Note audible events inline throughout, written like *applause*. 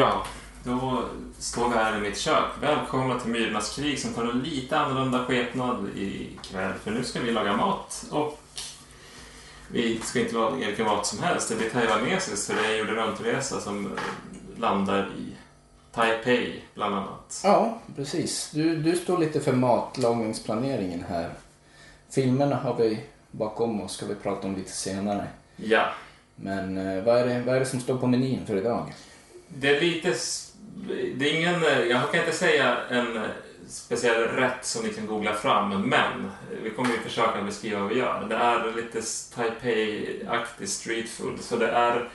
Ja, då står vi här i mitt kök. Välkomna till Myrornas krig som tar en lite annorlunda skepnad ikväll. För nu ska vi laga mat och vi ska inte laga vilken mat som helst. Det blir taiwanesiskt för det är en jorden runt-resa som eh, landar i Taipei bland annat. Ja, precis. Du, du står lite för matlagningsplaneringen här. Filmerna har vi bakom oss, ska vi prata om lite senare. Ja, Men eh, vad, är det, vad är det som står på menyn för idag? Det är lite... Det är ingen... eh, Jag kan inte säga en eh, speciell rätt som ni kan googla fram, men eh, vi kommer ju försöka beskriva vad vi gör. Det är lite Taipei-aktig street food, så det är...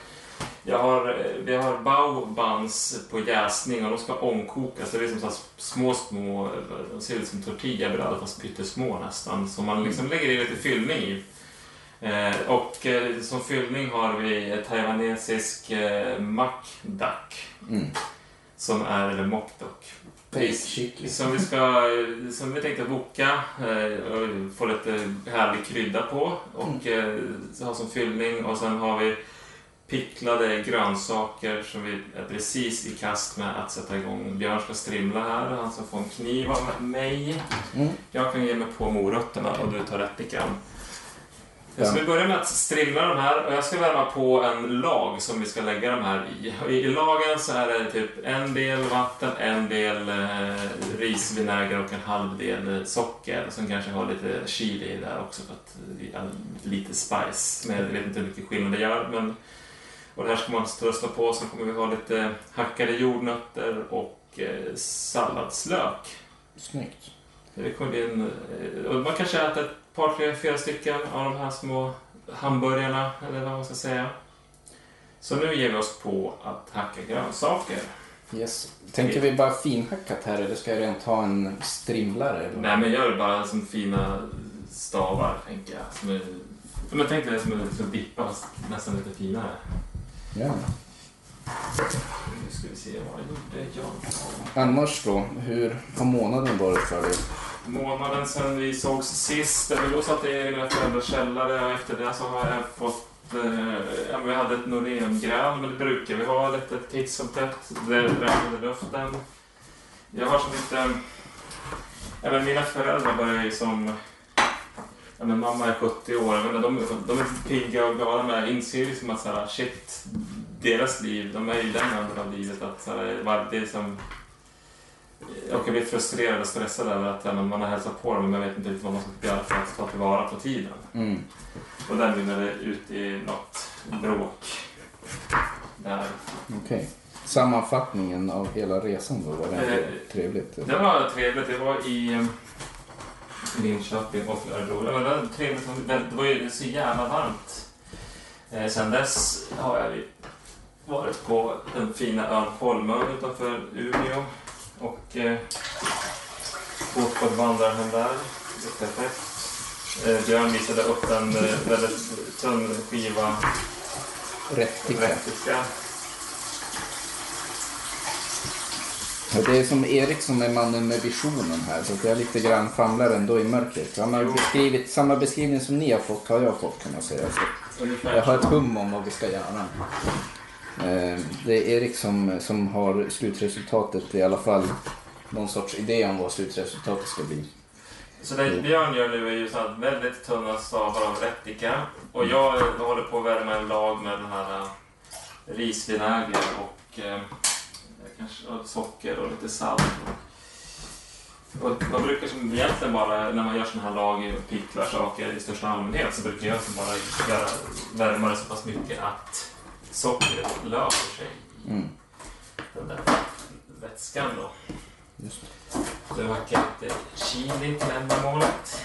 Jag har, vi har bao buns på jäsning och de ska omkokas. Det är liksom så små, små, de ser ut som tortillabröd fast pyttesmå nästan. Som man liksom lägger i lite fyllning i. Eh, och eh, som fyllning har vi ett taiwanesisk eh, makdak Mm. som är, eller mokdok. Som vi ska, som vi tänkte boka eh, och få lite härlig krydda på och eh, ha som fyllning och sen har vi picklade grönsaker som vi är precis i kast med att sätta igång. Björn ska strimla här, han ska få en kniv av mig. Mm. Jag kan ge mig på morötterna och du tar rättikan. Ja. Så vi börjar med att strimla de här och jag ska värma på en lag som vi ska lägga de här i. I lagen så är det typ en del vatten, en del eh, risvinäger och en halv del eh, socker. Som kanske har lite chili i där också för att lite spice. Men jag vet inte hur mycket skillnad det gör. Men, och det här ska man strösta på. Så kommer vi ha lite hackade jordnötter och eh, salladslök. Snyggt. Det kommer bli en, eh, man kanske äter ett par, tre, fyra stycken av de här små hamburgarna, eller vad man ska säga. Så nu ger vi oss på att hacka grönsaker. Yes. Tänker vi bara finhackat här eller ska jag rent ha en strimlare? Eller? Nej, men gör det bara som fina stavar, tänker jag. Som är, men tänk dig det som en som dippa, nästan lite finare. Ja. Nu ska vi se, vad gjorde jag? Annars då, hur har månaden varit för dig? Månaden sedan vi sågs sist, eller då satt jag i mina föräldrars källare och efter det så har jag fått eh, ja, vi hade ett Norengräl, men det brukar vi ha, lite titt som tätt. Det räddade luften. Jag har som lite... Ja, men mina föräldrar börjar ju som... Ja, men mamma är 70 år, men de, de är pigga och glada men jag inser ju liksom att så här, shit, deras liv, de är ju i den änden av livet att så här, det är som... Jag kan bli frustrerad och stressad över att man har hälsat på dem men man vet inte riktigt vad man ska göra för att ta tillvara på tiden. Mm. Och där mynnar det ut i något bråk. Där. Okej. Sammanfattningen av hela resan då, var det Eh, trevligt? Det var trevligt. Det var i eh, Linköping och Örebro. Det var trevligt. Det var ju så jävla varmt. Eh, Sen dess har jag varit på den fina ön Holmön utanför Umeå och eh, vandrarhem där. Perfekt. Eh, Björn visade upp en eh, väldigt tunn skiva Rättika. Det är som Erik som är mannen med visionen här, så att jag lite grann famlar ändå i mörkret. Han har beskrivit, samma beskrivning som ni har fått har jag fått kan man säga. Så jag har ett hum om vad vi ska göra. Eh, Det är Erik som, som har slutresultatet, i alla fall någon sorts idé om vad slutresultatet ska bli. Så det Björn gör nu är ju så här väldigt tunna stavar av rättika. Och jag eh, håller på att värma en lag med den här eh, risvinäger och eh, kanske och socker och lite salt. Och man brukar som egentligen bara, när man gör såna här lag och picklar saker i största allmänhet, så brukar jag som bara göra, värma det så pass mycket att sockret löser sig Mm. den där vätskan då. Just det. Det verkar lite chili till ändamålet.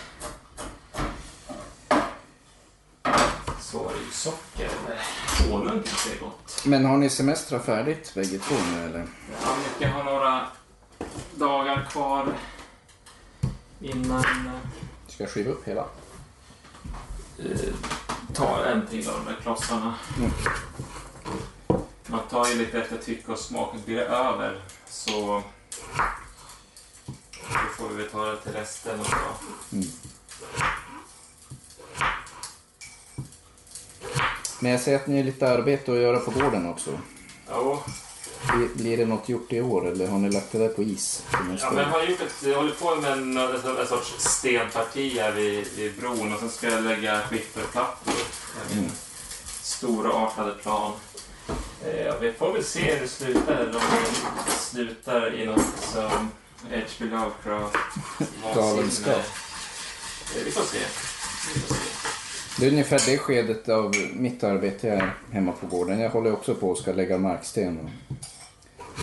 Så är det ju socker eller honung kanske är gott. Men har ni semestrar färdigt bägge två nu eller? Ja, jag har några dagar kvar innan Ska jag skiva upp hela? eh, tar en till av de där klossarna. Mm. Man tar ju lite efter tycke och smak. Blir det över så då får vi ta det till resten och så. Mm. Men jag ser att ni har lite arbete att göra på gården också. Jo, Blir- det något gjort i år eller har ni lagt det där på is? Ja, men jag har gjort ett, jag håller på med en, en, en sorts stenparti här vid, vid bron och sen ska jag lägga skifferplattor. Mm. stora artade plan. Eh, vi får väl se hur det slutar. Eller om det slutar i något som H.P. Lovecraft Galenskap. Eh, Vi får se. Vi får se. Det är ungefär det skedet av mitt arbete här hemma på gården. Jag håller också på och ska lägga marksten.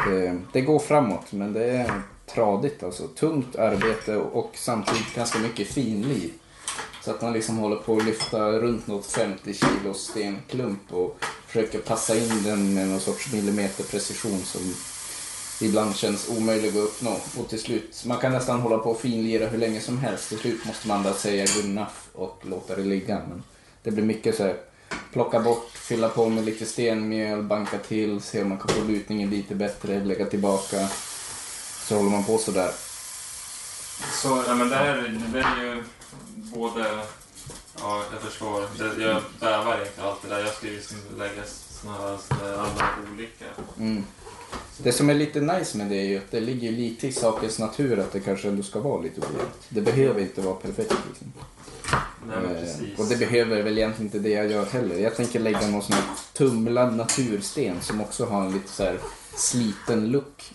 Det, det går framåt men det är tradigt alltså. Tungt arbete och samtidigt ganska mycket finlir. Så att man liksom håller på att lyfta runt något 50 kilo stenklump och försöker passa in den med någon sorts millimeterprecision som ibland känns omöjlig att uppnå. Och till slut, man kan nästan hålla på och finlira hur länge som helst. Till slut måste man bara säga good enough och låta det ligga. Men det blir mycket så här, plocka bort, fylla på med lite stenmjöl, banka till, se om man kan få lutningen lite bättre, lägga tillbaka. Så håller man på sådär. Så, ja, men det här det är ju både... Ja, jag förstår. Det, jag bävar inte allt det där. Jag ska ju liksom lägga där alla olika. Mm. Det som är lite nice med det är ju att det ligger lite i sakens natur att det kanske ändå ska vara lite ojämnt. Det behöver inte vara perfekt liksom. Nej, Eh. Och det behöver väl egentligen inte det jag gör heller. Jag tänker lägga någon sån här tumlad natursten som också har en lite så här sliten look.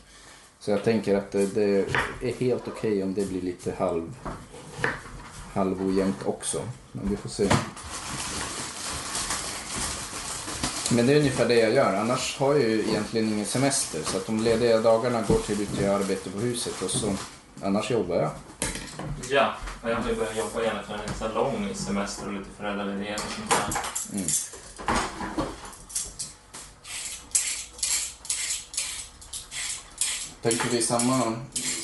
Så jag tänker att det, det är helt okej om det blir lite halv, halvojämnt också. Men vi får se. Men det är ungefär det jag gör. Annars har jag ju egentligen ingen semester. Så att de lediga dagarna går till att göra arbete på huset och så annars jobbar jag. Ja, jag har ju börjat jobba igen efter en salong i semester och lite föräldraledighet och sånt där. Mm. Tänker vi samma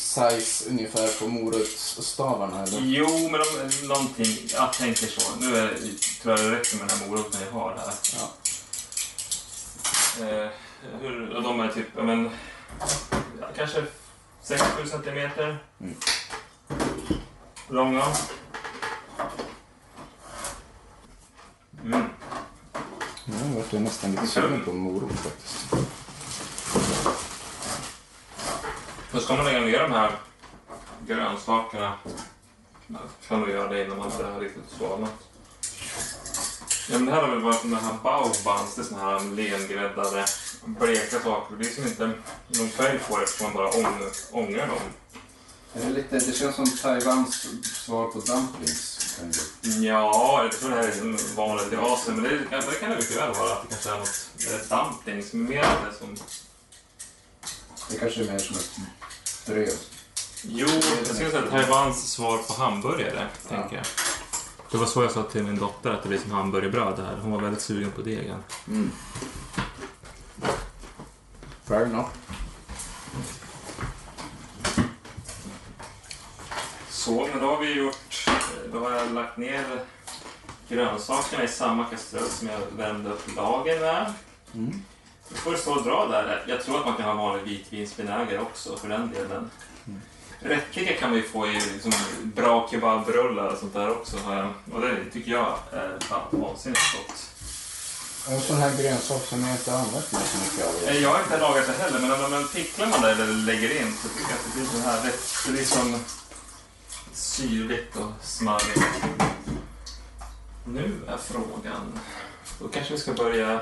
size ungefär på morotsstavarna eller? Jo, men de, någonting. Jag tänker så. Nu är, tror jag det räcker med den här moroten jag har här. Ja. Eh, hur, de är typ, ja, men, ja, kanske 6-7 centimeter Mm. långa. Mm. Nu vart jag nästan lite sugen på morot faktiskt. Då ska man lägga ner de här grönsakerna. Kan nog göra det innan man har riktigt svalnat. Ja, men det här har väl varit såna här baobans, det är såna här lengräddade, bleka saker. Det är som inte någon färg på det eftersom man bara ång, ångar dem. Är det, lite, det känns som Taiwans svar på dumplings. Ja, jag tror det här är vanligt i Asien, men det, det kan det mycket väl vara. Att det kanske är något är dumpling som är mer det som... Det kanske är mer som ett bröd. Jo, jag skulle säga Taiwans svar på hamburgare, Ja. tänker jag. Det var så jag sa till min dotter att det blir som hamburgerbröd här. Hon var väldigt sugen på degen. Mm. Fair enough. Så, men då har vi gjort... Då har jag lagt ner grönsakerna i samma kastrull som jag värmde upp lagen med. Mm. Då får stå och dra där. Jag tror att man kan ha vanlig vitvinsvinäger också för den delen. Mm. Rättlika kan man ju få i liksom, bra kebabrullar och sånt där också. Och det tycker jag är fan vansinnigt gott. En sån här grönsak som jag inte använt mig så mycket av. Eh, Jag har inte lagat det heller, men om man picklar man det eller lägger in så tycker jag att det blir så här rätt. Det blir som syrligt och smarrigt. Nu är frågan. Då kanske vi ska börja...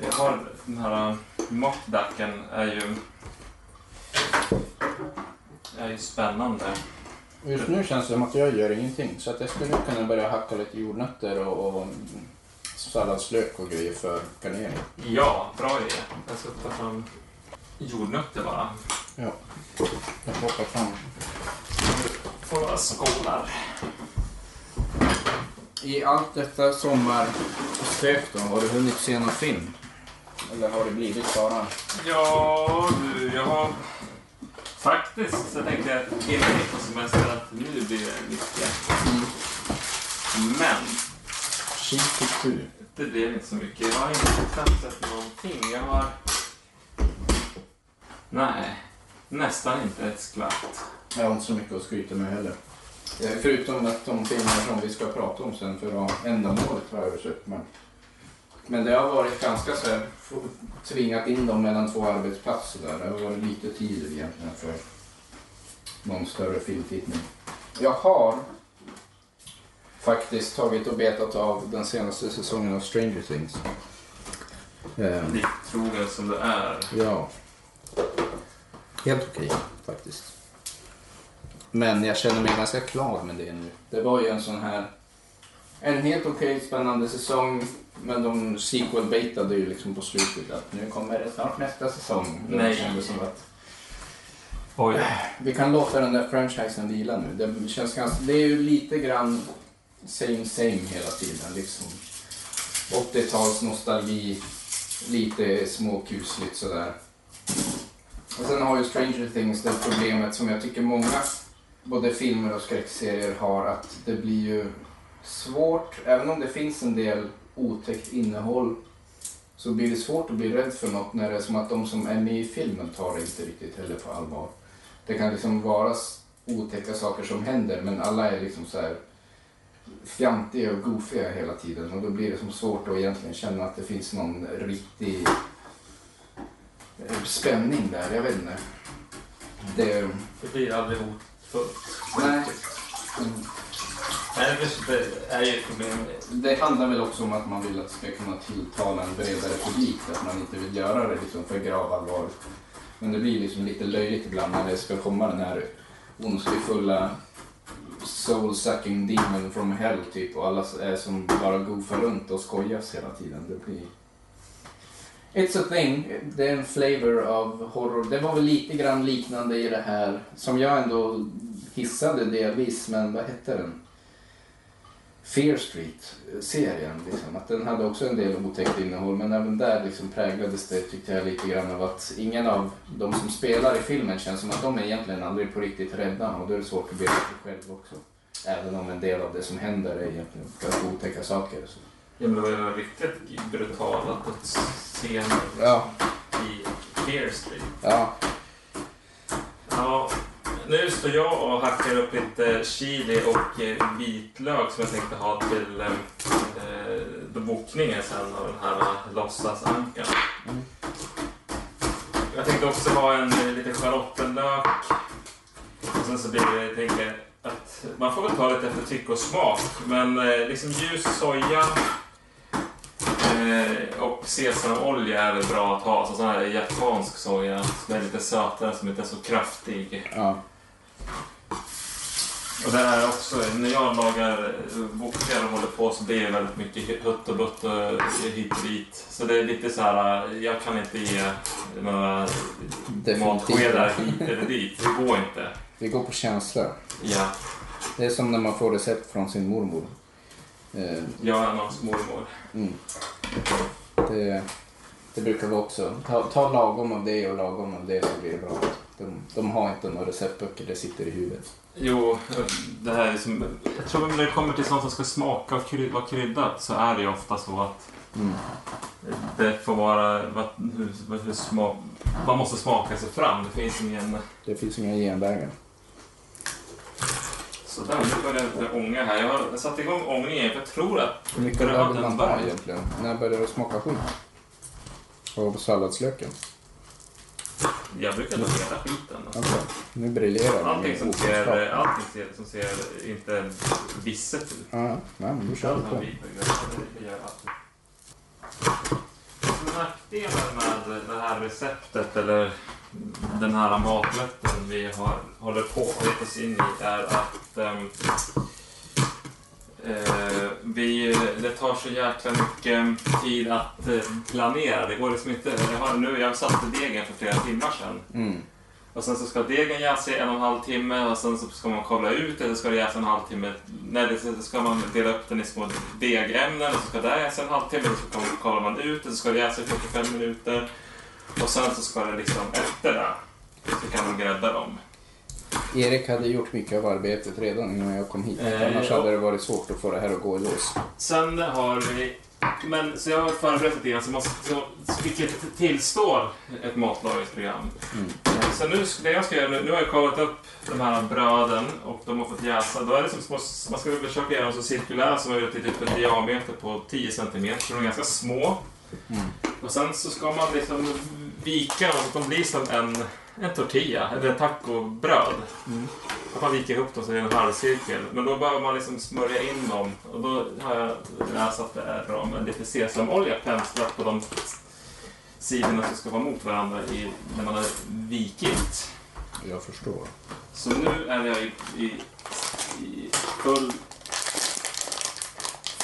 Jag har den här mockdacken är ju... är ju spännande. Just nu känns det som att jag gör ingenting. Så att jag skulle kunna börja hacka lite jordnötter och, och salladslök och grejer för garnering. Ja, bra idé. Jag ska ta fram jordnötter bara. Ja. Jag plockar fram. Får några skålar. I allt detta sommarstök då, har du hunnit se någon film? Eller har det blivit bara... Ja, du, jag har faktiskt så tänkte jag innan jag gick på semester att nu blir det mycket. Men Skikultur. det blev inte så mycket. Jag har inte knappt sett någonting. Jag har... Nej, nästan inte ett skvatt. Jag har inte så mycket att skryta med heller. Eh, Förutom att de filmer som vi ska prata om sen för att ändamålet har jag översatt. Men Men det har varit ganska så här, tvingat in dem mellan två arbetsplatser där. Det har varit lite tid egentligen för någon större filmtittning. Jag har faktiskt tagit och betat av den senaste säsongen av Stranger Things. Ehm, Ditt trogen som du är. Ja. Helt okej faktiskt. Men jag känner mig ganska klar med det nu. Det var ju en sån här... En helt okej spännande säsong. Men de sequel-baitade ju liksom på slutet att nu kommer det snart nästa säsong. Det Nej. kändes som att Oj. vi kan låta den där franchisen vila nu. Det känns ganska... Det är ju lite grann same same hela tiden liksom. 80-tals nostalgi, lite småkusligt sådär. Och sen har ju Stranger Things det problemet som jag tycker många, både filmer och skräckserier har, att det blir ju svårt, även om det finns en del otäckt innehåll, så blir det svårt att bli rädd för något när det är som att de som är med i filmen tar det inte riktigt heller på allvar. Det kan liksom vara otäcka saker som händer men alla är liksom så här fjantiga och goofiga hela tiden och då blir det som svårt att egentligen känna att det finns någon riktig eh, spänning där, jag vet inte. Det... Det blir aldrig hotfullt. Nej. Nej, det är ju ett problem. Det handlar väl också om att man vill att det ska kunna tilltala en bredare publik, att man inte vill göra det liksom för gravallvar. Men det blir liksom lite löjligt ibland när det ska komma den här ondskefulla soul-sucking demon from hell typ och alla är som bara goofar runt och skojas hela tiden. Det blir... It's a thing. Det är en flavor av horror. Det var väl lite grann liknande i det här som jag ändå hissade delvis, men vad hette den? Fear Street-serien. Liksom. Att den hade också en del otäckt innehåll men även där liksom präglades det tyckte jag lite grann av att ingen av de som spelar i filmen känns som att de är egentligen aldrig på riktigt rädda och då är det svårt att bli rädd själv också. Även om en del av det som händer är egentligen ganska otäcka saker. Så. Ja, men det var ju riktigt brutala dödsscener Ja, i Fear Street. ja. Ja, nu står jag och hackar upp lite chili och eh, vitlök som jag tänkte ha till eh, eh bokningen sen av den här eh, låtsasankan. Mm. Jag tänkte också ha en lite liten schalottenlök. Och sen så blir det, jag tänker att man får väl ta lite efter tycke och smak. Men eh, liksom ljus soja eh, och sesamolja är väl bra att ha. Så sån här japansk soja som är lite sötare, som inte är så kraftig. ja. Och det är också, när jag lagar wokar och håller på så blir det väldigt mycket hutt och butt och hit och dit. Så det är lite så här, jag kan inte ge några matskedar hit eller dit. Det går inte. Vi går på känsla. Ja, Det är som när man får recept från sin mormor. Eh, jag är någons mormor. Mm. Det, det brukar vara också. Ta, ta lagom av det och lagom av det så blir det bra. De, de har inte några receptböcker, det sitter i huvudet. Jo, det här är som, jag tror att när det kommer till sånt som ska smaka och kry, vara kryddat så är det ju ofta så att Mm. det får vara, vad- hur, hur sma, man måste smaka sig fram. Det finns ingen Det finns inga genvägar. Sådär, nu börjar det ånga här. Jag har satt igång ångningen för jag tror att Hur mycket vill man ha egentligen? När börjar det smaka skit? Och på salladslöken? Jag brukar nog hela skiten. Alltså, nu briljerar Allting som ser, allting ser, som ser inte visset ut. Ja, nej, men då kör vi på. Det gör allt. Nackdelen med det här receptet eller den här maträtten vi har, håller på att oss in i är att ehm, eh, vi, det tar så jäkla mycket tid att eh, planera. Det går liksom inte. Jag, har nu, jag satte degen för flera timmar sedan. Mm. Och sen så ska degen jäsa i en och en halv timme och sen så ska man kavla ut eller ska det jäsa en halvtimme. Nej, det så ska man dela upp den i små degämnen och så ska det jäsa en halvtimme och så kavlar man ut och så ska det jäsa i 45 minuter. Och sen så ska det liksom efter det så kan man grädda dem. Erik hade gjort mycket av arbetet redan innan jag kom hit. Eh, Annars ja. hade det varit svårt att få det här att gå i lås. Sen har vi Men så jag har förberett lite grann, så måste, så, vilket tillstår ett matlagningsprogram. Mm. Så nu, det jag ska göra nu, nu har jag kollat upp de här bröden och de har fått jäsa. Då är det som små, man ska försöka göra dem så cirkulära som möjligt typ en diameter på 10 cm. De är ganska små. Mm. Och sen så ska man liksom vika dem så att de blir som en, en tortilla, eller en tacobröd. Mm. Att man viker ihop dem så det är en halvcirkel. Men då behöver man liksom smörja in dem. Och då har jag läst att det är bra med lite sesamolja penslat på de sidorna som ska vara mot varandra i, när man har vikit. Jag förstår. Så nu är jag i, i, i full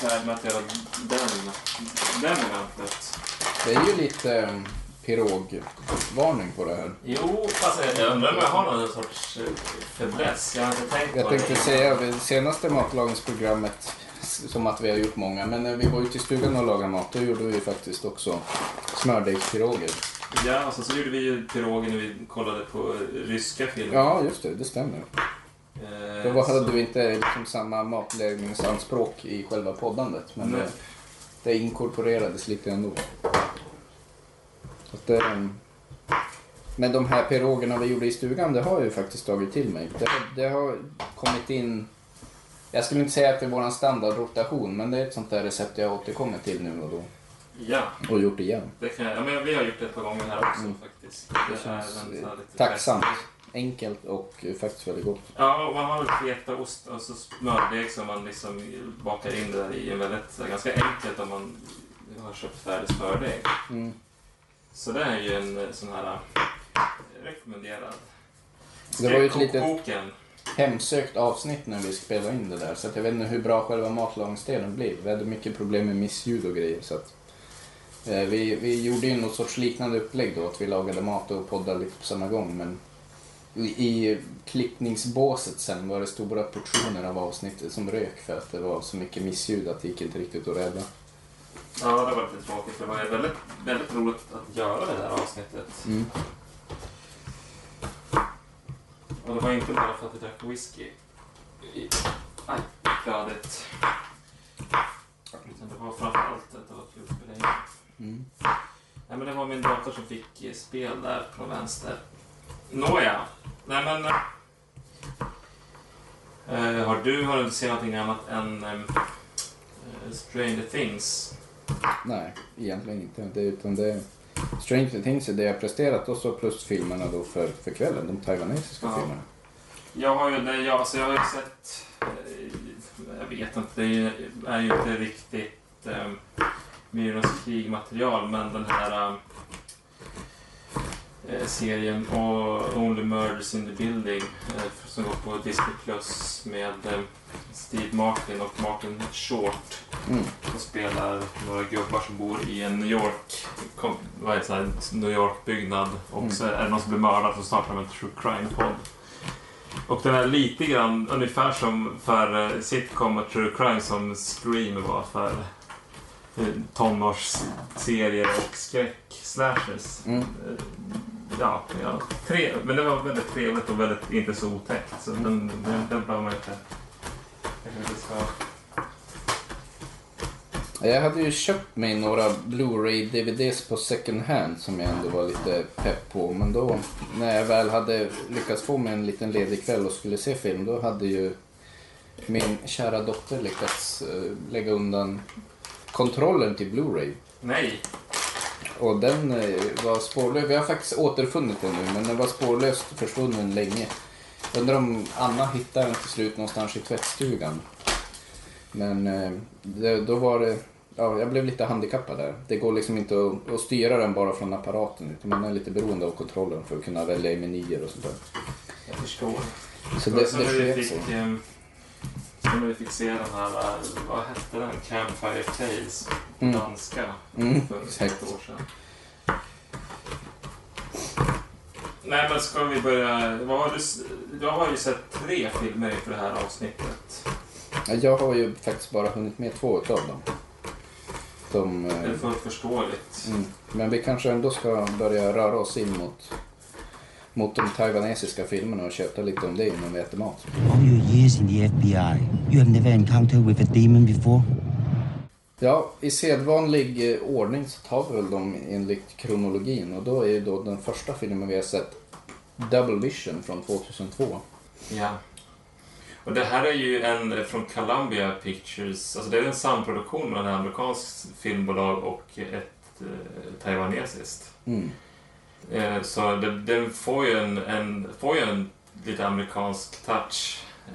färd med att göra den, den momentet. Det är ju lite pirogvarning på det här. Jo, fast jag undrar om jag har någon sorts eh, fäbless. Jag har inte tänkt Jag på tänkte det. säga det senaste matlagningsprogrammet, som att vi har gjort många, men när vi var ute i stugan och lagade mat, då gjorde vi faktiskt också smördegspiroger. Ja, och så, så gjorde vi ju piroger när vi kollade på ryska filmer. Ja, just det, det stämmer. Eh, Då var- så- hade vi inte liksom samma matläggningsanspråk i själva poddandet, men Nej. det, det inkorporerades lite ändå. Så det, um, men de här pirogerna vi gjorde i stugan, det har jag ju faktiskt tagit till mig. Det, det har kommit in... Jag skulle inte säga att det är vår standardrotation, men det är ett sånt där recept jag återkommer till nu och då. Ja, Och gjort igen. det kan jag, ja, men vi har gjort det ett par gånger här också Mm. faktiskt. Det är känns tacksamt. fest. Enkelt och faktiskt väldigt gott. Ja, och man har fetaost och så smördeg som man liksom bakar in det där i. En väldigt, ganska enkelt om man har köpt färdig smördeg. Mm. Så det är ju en eh, sån här eh, rekommenderad. Det var ju ett litet hemsökt avsnitt när vi spelade in det där. Så jag vet inte hur bra själva matlagningsdelen blev. Vi hade mycket problem med missljud och grejer. Så att, eh, vi, vi gjorde ju något sorts liknande upplägg då. Att vi lagade mat och poddade lite på samma gång. Men i, i klippningsbåset sen var det stora portioner av avsnittet som rök för att det var så mycket missljud att det gick inte riktigt att rädda. Ja, det var lite tråkigt. för Det var väldigt, väldigt roligt att göra det där avsnittet. Mm. Och det var inte bara för att vi drack whisky i aj, flödet. Utan det var framförallt att det var kul att spela in. Mm. Nej, men det var min dator som fick eh, spel där på vänster. Nåja. Nej, men... eh, har du har du sett någonting annat än eh, Stranger Things? Nej, egentligen inte. Det, utan det, Stranger Things är det jag presterat och så plus filmerna då för, för kvällen. De taiwanesiska Ja. filmerna. Jag har ju, det, jag, alltså jag har ju sett... eh, Jag vet inte, det är ju, är ju inte riktigt eh, Myrornas krig-material, men den här eh, serien och Only Murders in the Building eh, som går på Disney Plus med eh, Steve Martin och Martin Short Mm. som spelar några gubbar som bor i en New York, kom, vad är det, New York-byggnad och Mm. så är det någon som blir mördad och startar en true crime-podd. Och den är lite grann ungefär som för eh, sitcom och true crime som Scream var för eh, tonårsserier och skräck-slashers. Mm. Ja, ja tre, men det var väldigt trevligt och väldigt inte så otäckt. Så den, den, den behöver man inte... Jag ska... Jag hade ju köpt mig några Blu-ray-DVDs på second hand som jag ändå var lite pepp på. Men då när jag väl hade lyckats få mig en liten ledig kväll och skulle se film då hade ju min kära dotter lyckats eh, lägga undan kontrollen till Blu-ray. Nej! Och den eh, var spårlös. Vi har faktiskt återfunnit den nu men den var spårlöst försvunnen länge. Undrar om Anna hittade den till slut någonstans i tvättstugan. Men eh, det, då var det... Ja, jag blev lite handikappad där. Det går liksom inte att, att styra den bara från apparaten utan man är lite beroende av kontrollen för att kunna välja i menyer och sånt där. Jag förstår. Så Det det, det när vi som när vi fick se den här, vad hette den? Campfire Tales Mm. danska Mm, för exakt. ett år sedan. Nej men ska vi börja, vad har du, jag har ju sett tre filmer inför det här avsnittet. Ja, Jag har ju faktiskt bara hunnit med två utav dem. De, Det eh, är fullt förståeligt. Mm. Men vi kanske ändå ska börja röra oss in mot, mot de taiwanesiska filmerna och köta lite om det innan vi äter mat. All your years in the FBI, you have never encountered with a demon before? Ja, i sedvanlig ordning så tar vi väl dem enligt kronologin och då är ju då den första filmen vi har sett Double Vision från 2002. Ja. Och det här är ju en från Columbia Pictures, alltså det är en samproduktion mellan ett amerikanskt filmbolag och ett eh, taiwanesiskt. Mm. Eh, så den får ju en, en, får ju en lite amerikansk touch. Eh,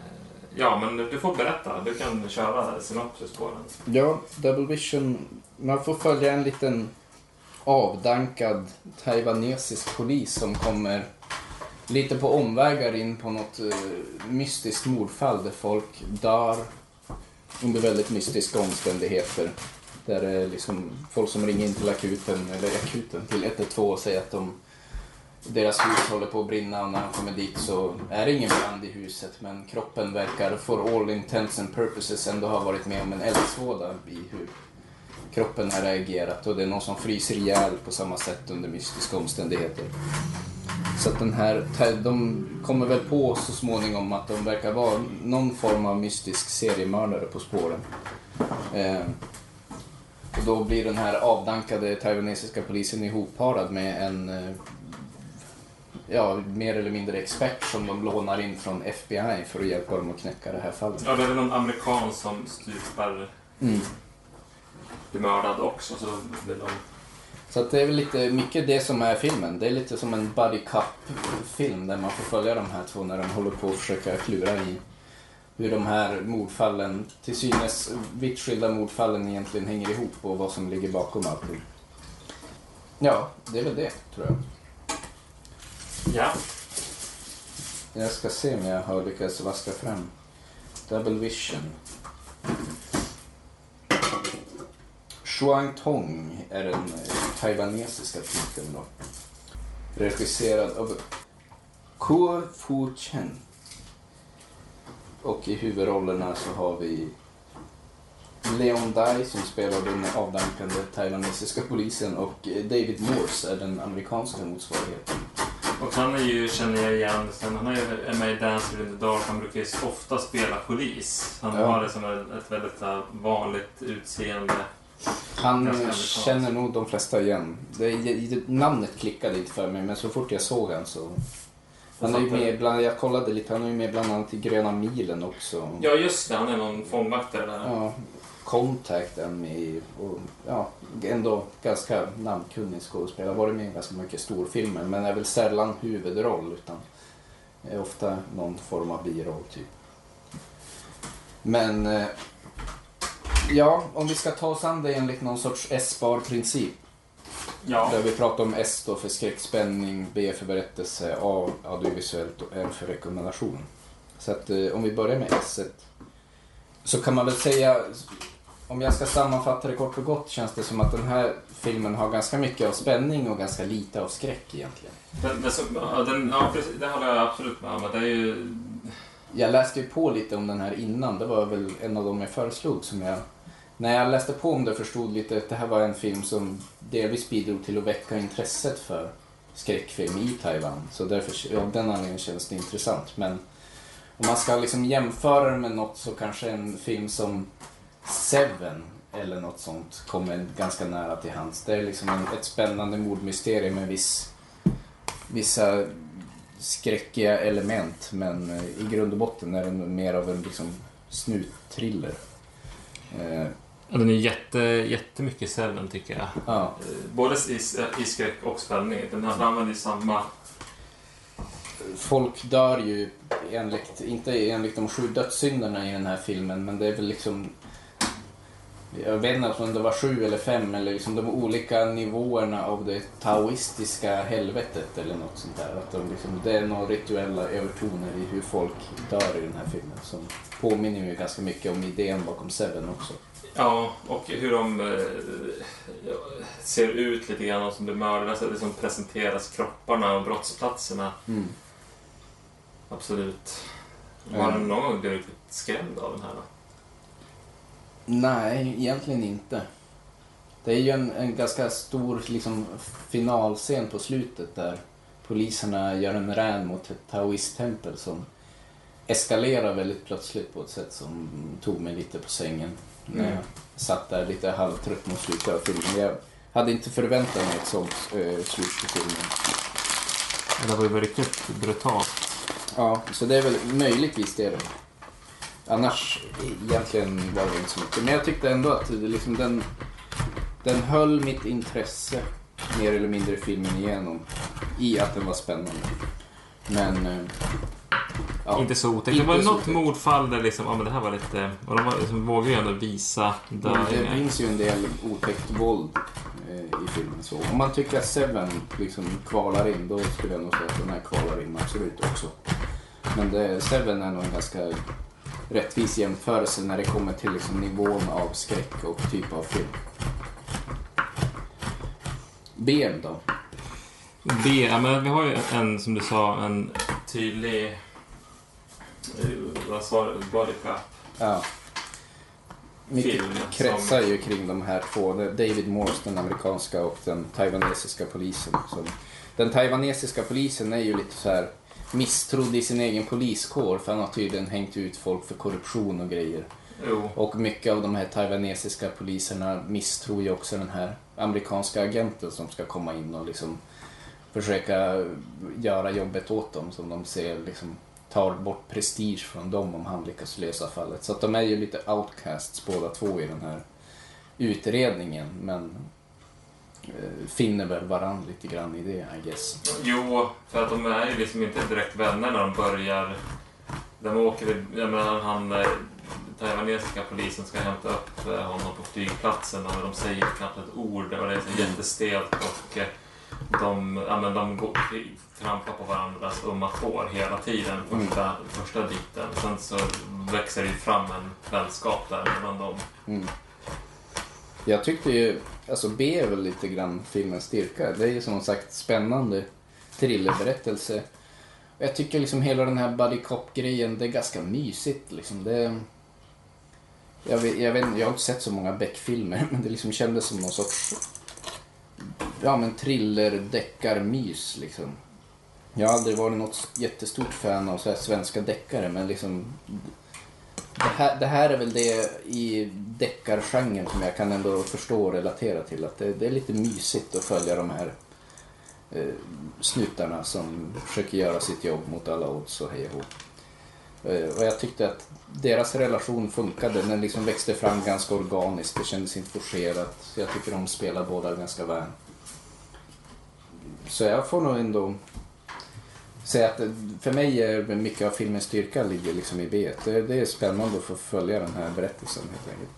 ja, men du får berätta. Du kan köra synopsis på den. Ja, Double Vision, man får följa en liten avdankad taiwanesisk polis som kommer lite på omvägar in på något eh, mystiskt mordfall där folk dör under väldigt mystiska omständigheter. Där det är liksom folk som ringer in till akuten, eller akuten, till 112 och säger att de, deras hus håller på att brinna och när de kommer dit så är det ingen brand i huset men kroppen verkar for all intents and purposes ändå ha varit med om en eldsvåda i hur kroppen har reagerat och det är någon som fryser ihjäl på samma sätt under mystiska omständigheter. Så att den här, de kommer väl på så småningom att de verkar vara någon form av mystisk seriemördare på spåren. Eh, och då blir den här avdankade taiwanesiska polisen ihopparad med en eh, ja, mer eller mindre expert som de lånar in från FBI för att hjälpa dem att knäcka det här fallet. Ja, det är väl någon amerikan som stupar Mm. blir mördad också. Så vill de... Så det är väl lite mycket det som är filmen. Det är lite som en buddy cup-film där man får följa de här två när de håller på att försöka klura i hur de här mordfallen, till synes vitt skilda mordfallen egentligen hänger ihop och vad som ligger bakom allting. Ja, det är väl det, tror jag. Ja. Jag ska se om jag har lyckats vaska fram Double Vision. Shuang Tong är den taiwanesiska titeln då. Regisserad av Kuo Fu Chen. Och i huvudrollerna så har vi Leon Dai som spelar den avdankande taiwanesiska polisen och eh, David Morse är den amerikanska motsvarigheten. Och han är ju, känner jag igen, sen han är med i Dancer in the Dark. Han brukar ju ofta spela polis. Han Ja. har liksom ett, ett väldigt här, vanligt utseende. Han eh, känner nog de flesta igen. Det, det, namnet klickade inte för mig, men så fort jag såg han så... Han är ju med bland, jag kollade lite, han är ju med bland annat i Gröna milen också. Ja, just det. Han är någon fångvaktare där. Ja, Contact är med i. Och, ja, ändå ganska namnkunnig skådespelare. Varit med i ganska mycket storfilmer, men är väl sällan huvudroll utan är ofta någon form av biroll typ. Men eh, ja, om vi ska ta oss an det enligt någon sorts S-bar-princip. Ja. Där vi pratar om S då för skräckspänning, B för berättelse, A audiovisuellt och M för rekommendation. Så att eh, om vi börjar med S så kan man väl säga, om jag ska sammanfatta det kort och gott känns det som att den här filmen har ganska mycket av spänning och ganska lite av skräck egentligen. Den, den, ja, den, ja, precis, det håller jag absolut med om. Det är ju... Jag läste ju på lite om den här innan, det var väl en av dem jag föreslog som jag när jag läste på om det förstod lite att det här var en film som delvis bidrog till att väcka intresset för skräckfilm i Taiwan. Så därför, av den anledningen känns det intressant. Men om man ska liksom jämföra det med något så kanske en film som Seven eller något sånt kommer ganska nära till hands. Det är liksom en, ett spännande mordmysterium med viss, vissa skräckiga element men eh, i grund och botten är den mer av en liksom snuttriller. Eh, Ja, Den är jätte, jättemycket Seven tycker jag. ja. Eh, Både i, i skräck och spänning. Den här använder ju samma... Folk dör ju enligt, inte enligt de sju dödssynderna i den här filmen men det är väl liksom jag vet inte om det var sju eller fem eller liksom de olika nivåerna av det taoistiska helvetet eller något sånt där. Att de liksom, det är några rituella övertoner i hur folk dör i den här filmen som påminner ju ganska mycket om idén bakom Seven också. Ja, och hur de eh, ser ut lite grann, de som blir mördade. Alltså, det som presenteras kropparna och brottsplatserna. Mm. Absolut. Har du någon gång blivit skrämd av den här? Då? Nej, egentligen inte. Det är ju en, en ganska stor liksom, finalscen på slutet där poliserna gör en räd mot ett taoisttempel som eskalerar väldigt plötsligt på ett sätt som tog mig lite på sängen. När jag Mm. satt där lite halvtrött mot slutet av filmen. Jag hade inte förväntat mig ett sånt uh, slut på filmen. Det var ju riktigt brutalt. Ja, så det är väl möjligtvis det då. Annars egentligen var det inte så mycket. Men jag tyckte ändå att det liksom den, den höll mitt intresse mer eller mindre filmen igenom. I att den var spännande. Men... eh, Ja, Inte så otäckt. Det var något mordfall där liksom, ja men det här var lite... Och de var, liksom, vågade ju ändå visa det dödingar. finns ju en del otäckt våld eh, i filmen. Så om man tycker att Seven liksom kvalar in, då skulle jag nog säga att den här kvalar in absolut också. Men det, Seven är nog en ganska rättvis jämförelse när det kommer till liksom nivån av skräck och typ av film. Ben då? B, ja, men vi har ju en, som du sa, en tydlig... eh, Vad sa du? Body crap. Ja. Mycket Film kretsar ju kring de här två. David Morse, den amerikanska och den taiwanesiska polisen. Som, den taiwanesiska polisen är ju lite så här misstrodd i sin egen poliskår för han har tydligen hängt ut folk för korruption och grejer. Jo. Och mycket av de här taiwanesiska poliserna misstror ju också den här amerikanska agenten som ska komma in och liksom försöka göra jobbet åt dem som de ser liksom tar bort prestige från dem om han lyckas lösa fallet. Så att de är ju lite outcasts båda två i den här utredningen men finner väl varann lite grann i det I guess. Jo, för att de är ju liksom inte direkt vänner när de börjar. De åker, jag menar han, eh, taiwanesiska polisen ska hämta upp eh, honom på flygplatsen och de säger knappt ett ord och det är så jättestelt och eh, de, ja, men de går, trampar på varandras ömma tår hela tiden första, första biten. Sen så växer det ju fram en vänskap där mellan dem. Mm. Jag tyckte ju, alltså B är väl lite grann filmens styrka. Det är ju som sagt spännande thrillerberättelse. Jag tycker liksom hela den här buddy cop-grejen, det är ganska mysigt liksom. Det, jag, vet, jag, vet, jag har inte sett så många Beck-filmer, *laughs* men det liksom kändes som någon sorts ja, men thriller-deckarmys liksom. Jag har aldrig varit något jättestort fan av så här svenska deckare, men liksom det här, det här är väl det i deckargenren som jag kan ändå förstå och relatera till. Att det, det är lite mysigt att följa de här eh, snutarna som försöker göra sitt jobb mot alla odds och hej och. Eh, och jag tyckte att deras relation funkade. Den liksom växte fram ganska organiskt. Det kändes inte forcerat. Så jag tycker de spelar båda ganska väl. Så jag får nog ändå säga att det- för mig är mycket av filmens styrka ligger liksom i B. Det, det är spännande att få följa den här berättelsen helt enkelt.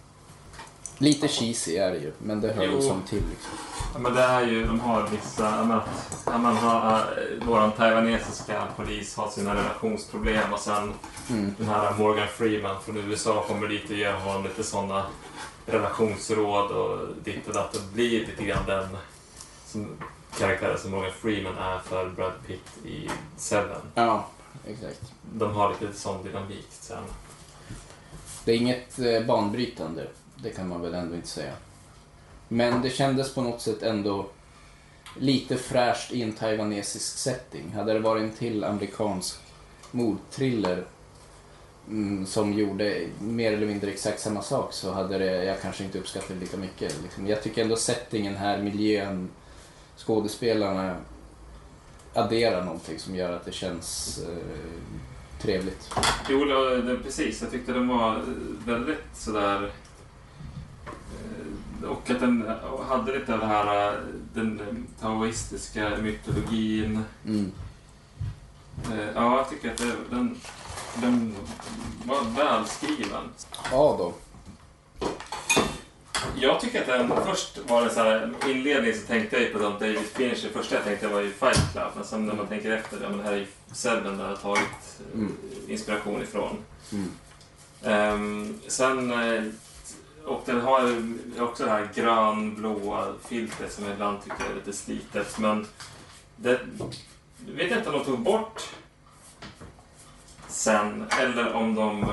Lite cheesy är det ju, men det hör väl som till. Liksom. Ja, men det är ju, de har vissa, men, man har, eh, våran taiwanesiska polis har sina relationsproblem och sen Mm. den här Morgan Freeman från USA kommer dit och ger honom lite sådana relationsråd och ditt och datt och blir lite grann den som, karaktären som Morgan Freeman är för Brad Pitt i Seven. Ja, exakt. De har lite sån dynamik sen. Det är inget eh, banbrytande, det kan man väl ändå inte säga. Men det kändes på något sätt ändå lite fräscht i en taiwanesisk setting. Hade det varit en till amerikansk mordthriller mm, som gjorde mer eller mindre exakt samma sak så hade det, jag kanske inte uppskattat det lika mycket. Liksom. Jag tycker ändå settingen här, miljön, skådespelarna adderar någonting som gör att det känns eh, trevligt. Jo, det, precis. Jag tyckte den var väldigt sådär... eh, Och att den hade lite av det här, eh, den taoistiska mytologin. Mm. Eh, Ja, jag tycker att det, den, den var välskriven. Ja då. Jag tycker att den, först var det så här, inledning så tänkte jag ju på de David Fincher. Första jag tänkte var ju Fight Club. Men sen när man tänker efter, ja men det här är ju Seven där jag har tagit eh, Mm. inspiration ifrån. Mm. Ehm, sen, eh, och den har ju också det här grönblåa filtret som jag ibland tycker är lite slitet. Men det jag vet inte om de tog bort sen eller om de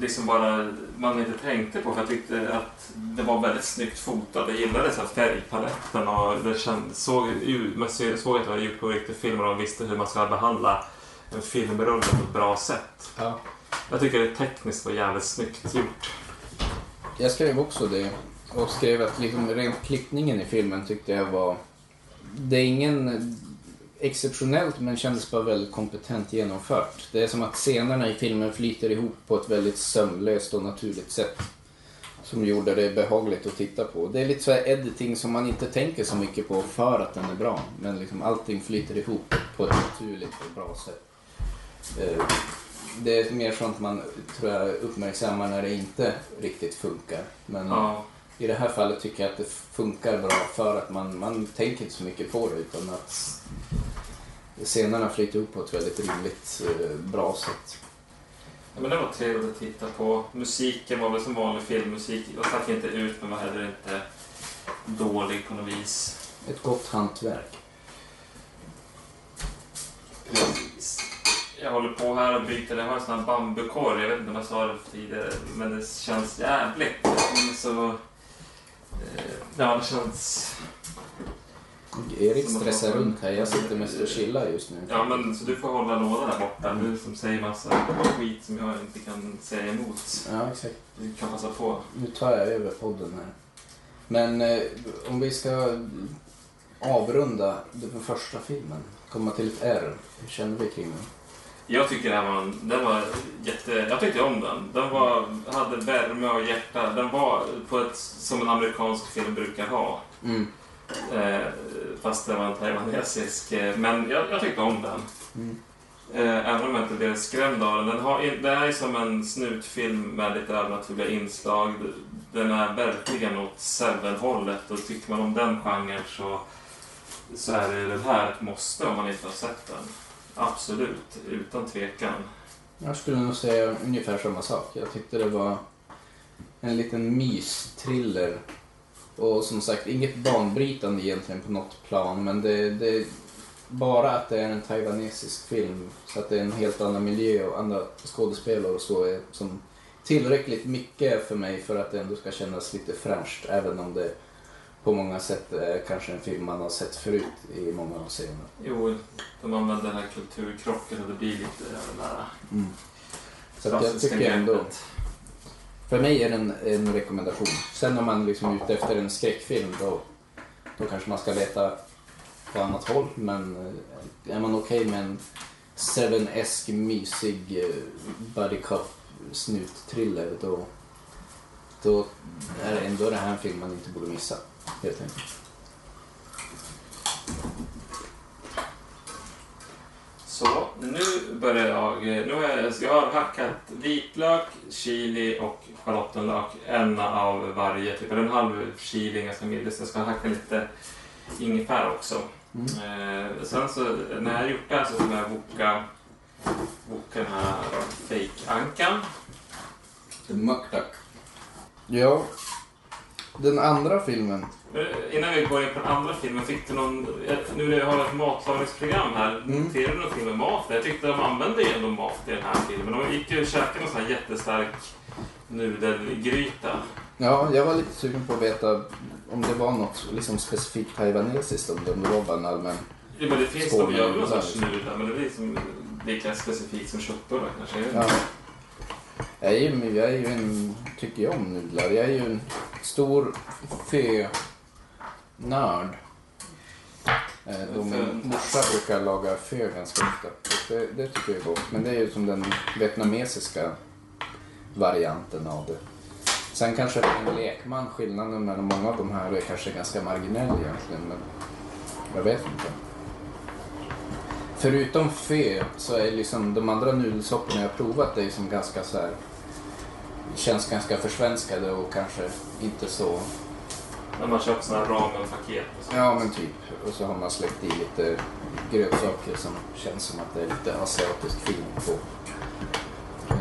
liksom bara man inte tänkte på. För jag tyckte att det var väldigt snyggt fotat. Jag gillade så här färgpaletten och det känd, såg, ut- man såg att det var gjort på riktig film och de visste hur man ska behandla en filmrulle på ett bra sätt. Ja. Jag tycker det tekniskt var jävligt snyggt gjort. Jag skrev också det och skrev att liksom rent klippningen i filmen tyckte jag var... Det är ingen exceptionellt men kändes bara väldigt kompetent genomfört. Det är som att scenerna i filmen flyter ihop på ett väldigt sömlöst och naturligt sätt. Som gjorde det behagligt att titta på. Det är lite så här editing som man inte tänker så mycket på för att den är bra. Men liksom allting flyter ihop på ett naturligt och bra sätt. Eh, Det är mer sånt man tror jag uppmärksammar när det inte riktigt funkar. Men Ja. i det här fallet tycker jag att det funkar bra för att man, man tänker inte så mycket på det utan att scenerna flyter upp på ett väldigt rimligt, eh, bra sätt. Ja, men det var trevligt att titta på. Musiken var väl som vanlig filmmusik. Jag stack inte ut men var heller inte dålig på något vis. Ett gott hantverk. Precis. Jag håller på här och byter. Jag har en sån här bambukorg. Jag vet inte om jag sa det tidigare. Men det känns jävligt. Det så... eh, Ja, det känns... Erik stressar runt här. Jag sitter mest och chillar just nu. Ja, men så du får hålla lådan där borta. Du som säger massa skit som jag inte kan säga emot. Ja, exakt. Du kan passa på. Nu tar jag över podden här. Men eh, om vi ska avrunda den första filmen, komma till ett R. Hur känner vi kring den? Jag tycker det här var, en, den var jätte... Jag tyckte om den. Den var, hade värme och hjärta. Den var på ett, som en amerikansk film brukar ha. Mm. Eh, fast det var en taiwanesisk. Eh, men jag, jag tyckte om den. Mm. Eh, även om jag inte blev skrämd av den. Den, har, den är som en snutfilm med lite övernaturliga inslag. Den är verkligen åt Seven-hållet och tycker man om den genren så, så är det den här ett måste om man inte har sett den. Absolut, utan tvekan. Jag skulle nog säga ungefär samma sak. Jag tyckte det var en liten mys-thriller. Och som sagt, inget banbrytande egentligen på något plan. Men det, det bara att det är en taiwanesisk film. Så att det är en helt annan miljö och andra skådespelare och så. Är som tillräckligt mycket för mig för att det ändå ska kännas lite fräscht. Även om det på många sätt är kanske en film man har sett förut i många avseenden. Jo, de använder den här kulturkrocken och det blir lite det där Så att jag tycker ändå... greppet. För mig är det en, en rekommendation. Sen om man liksom är ute efter en skräckfilm då, då kanske man ska leta på annat håll. Men eh, är man okej med en Seven-esk mysig eh, buddy cop snut-thriller då, då är det ändå det här en film man inte borde missa. Helt enkelt. Så, nu börjar jag. Nu har jag, jag har hackat vitlök, chili och schalottenlök. En av varje, typ en halv chili, ganska mild. Så jag ska hacka lite ingefära också. Mm. Eh, sen så, när jag har gjort det här så kommer jag boka, boka den här fake-ankan. Mukdak. Ja, den andra filmen. Eh, Innan vi går in på den andra filmen, fick du någon... Nu när jag har ett matlagningsprogram här, Mm. noterade du någonting med mat? Jag tyckte de använde ju ändå mat i den här filmen. De gick ju och käkade någon sån här jättestark nudelgryta. Ja, jag var lite sugen på att veta om det var något liksom specifikt taiwanesiskt, om det var bara en allmän... Ja, men det finns nog, jag vill någon nudlar, liksom. men det blir som lika specifikt som köttbullar kanske. Ja. Jag är, ju, jag är ju en, tycker jag om nudlar. Jag är ju en stor fö-nörd. Eh, Då min morsa brukar laga fö ganska ofta. Det, det tycker jag är gott. Men det är ju som den vietnamesiska varianten av det. Sen kanske för en lekman skillnaden mellan många av de här är kanske ganska marginell egentligen. Men jag vet inte. Förutom fö så är liksom de andra nudelsorterna jag provat är som ganska så här känns ganska försvenskade och kanske inte så... När man köper såna här ramen-paket. och sånt. Ja men typ. Och så har man släppt i lite grönsaker som känns som att det är lite asiatisk film på. Eh.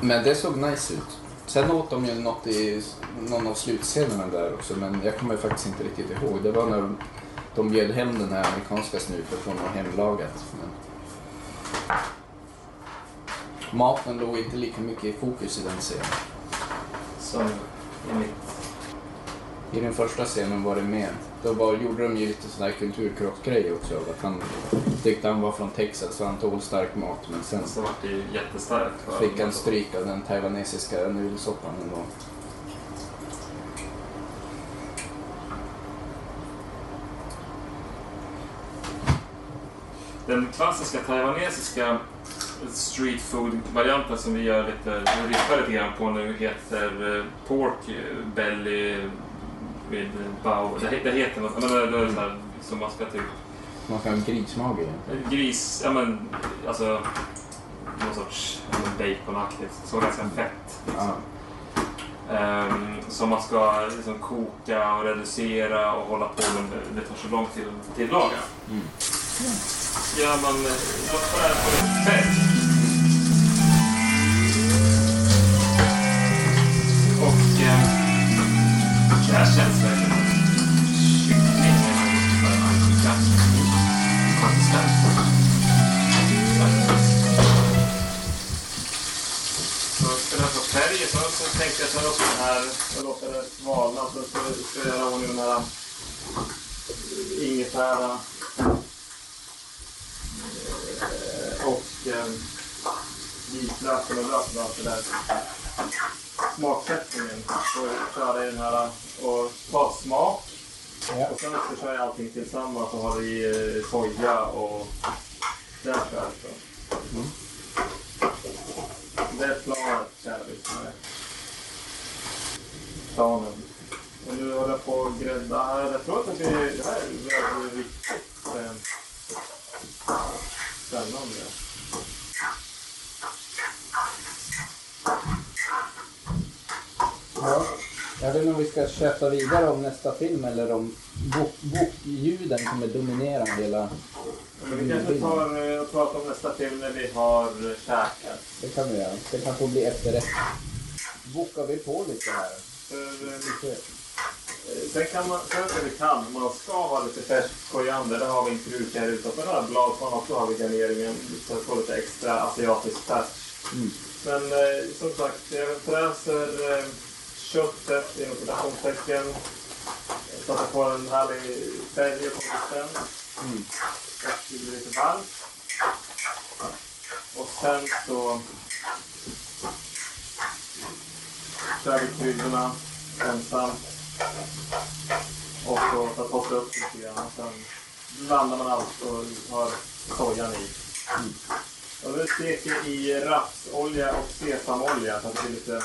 Men det såg nice ut. Sen åt de ju något i någon av slutscenerna där också men jag kommer faktiskt inte riktigt ihåg. Det var när de bjöd hem den här amerikanska snuten från något hemlagat. Men... Maten låg inte lika mycket i fokus i den scenen. Som i mitt I den första scenen var det med. Då var, gjorde de ju lite sån här kulturkrockgrej också. Att han tyckte han var från Texas så han tål stark mat. Men sen Så vart det ju jättestarkt. fick han stryk av den taiwanesiska nudelsoppan ändå. Den klassiska taiwanesiska street food-varianten som vi gör lite, riffar lite grann på nu heter eh, Pork Belly with bao. Det, det heter något, men det, det är så här, som man ska typ Man ska ha en grismage gris, ja men alltså någon sorts baconaktigt, så ganska fett. Ja. Ehm, som man ska liksom koka och reducera och hålla på med. Det tar så lång tid att tillaga. Mm. Gör man eh, loppar det på. Och eh, det här känns verkligen som kyckling ska få färg så, så tänkte jag ta upp den här och låta det svalna. Så ska jag göra jag göra ordning den här ingefära eh, eh, vitlöken och lök och där. Smaksättningen. Så köra i den här och ta smak. Ja. Och sen så kör jag allting tillsammans och har i eh, soja och där kör jag. Så. Mm. Det är planet, kära lyssnare. Planen. Och nu håller jag på att grädda här. Jag tror att det, det här är väldigt riktigt eh, spännande. Ja. Jag vet inte om vi ska köta vidare om nästa film eller om bok- bokljuden kommer dominera hela... Men vi kanske tar eh, och pratar om nästa film när vi har eh, käkat. Det kan vi göra. Det kan få bli efterrätt. Bokar vi på lite här? För, eh, Sen kan man, sen är det kan, man ska ha lite färsk koriander, det har vi inte kruka här utanför blad, så också har vi garneringen för att få lite extra asiatisk färsk. Mm. Men eh, som sagt, jag fräser eh, köttet inom citationstecken så att det får en härlig färg och konsistens. Mm. Och det blir lite varmt. Och sen så kör vi kryddorna ensamt. Och så tar toppar upp lite grann. Sen blandar man allt och har sojan i. Och det steker i rapsolja och sesamolja så att det blir lite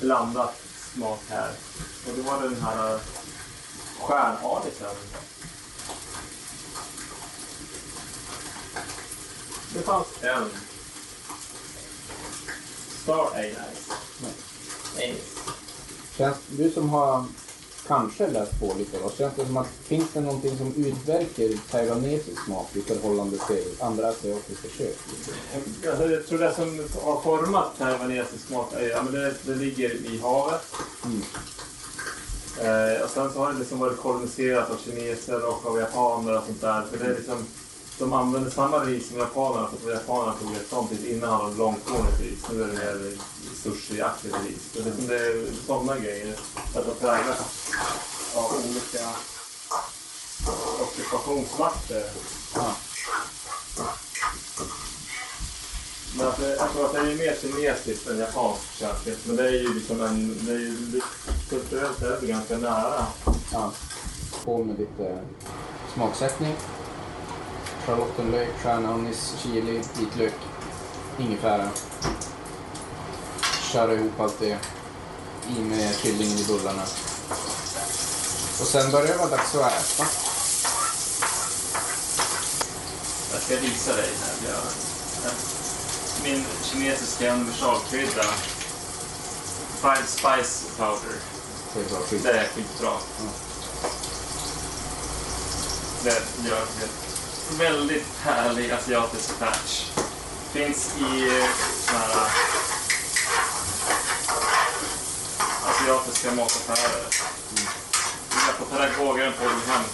blandat smak här. Och då var det den här eh, stjärnadisen. Det fanns en. Star Anise. Anise. Känns, du som har kanske läst på lite då, känns det som att finns det någonting som utverkar taiwanesisk smak i förhållande till andra asiatiska kök? Alltså, jag tror det som har format taiwanesisk mat är, ja, men det, det ligger i havet. Mm. Eh, och sen så har det liksom varit koloniserat av kineser och av japaner och sånt där. För det är liksom, de använder samma ris som japanerna, för att japanerna tog ett sånt ris innan hade de långkornigt ris. Nu är det mer sushi-aktigt ris. Det, är liksom, det är sådana grejer. Att det präglas av olika ockupationsmakter. Ja. Men att det, jag tror att det är mer kinesiskt än japanskt köket. Men det är ju liksom en... Det är ju, kulturellt är det ganska nära. Ja. På med lite smaksättning. Charlottenlök, stjärnanis, chili, vitlök, ingefära. Köra ihop allt det. I med kyllingen i bullarna. Och sen börjar det vara dags att äta. Jag ska visa dig här. Jag, min kinesiska universalkrydda. Five Spice Powder. Det är bra skit. Det är skitbra. Det gör en väldigt härlig asiatisk patch. Finns i eh, såna här eh, asiatiska mataffärer. Mm. Jag på pedagogaren på Ulricehamn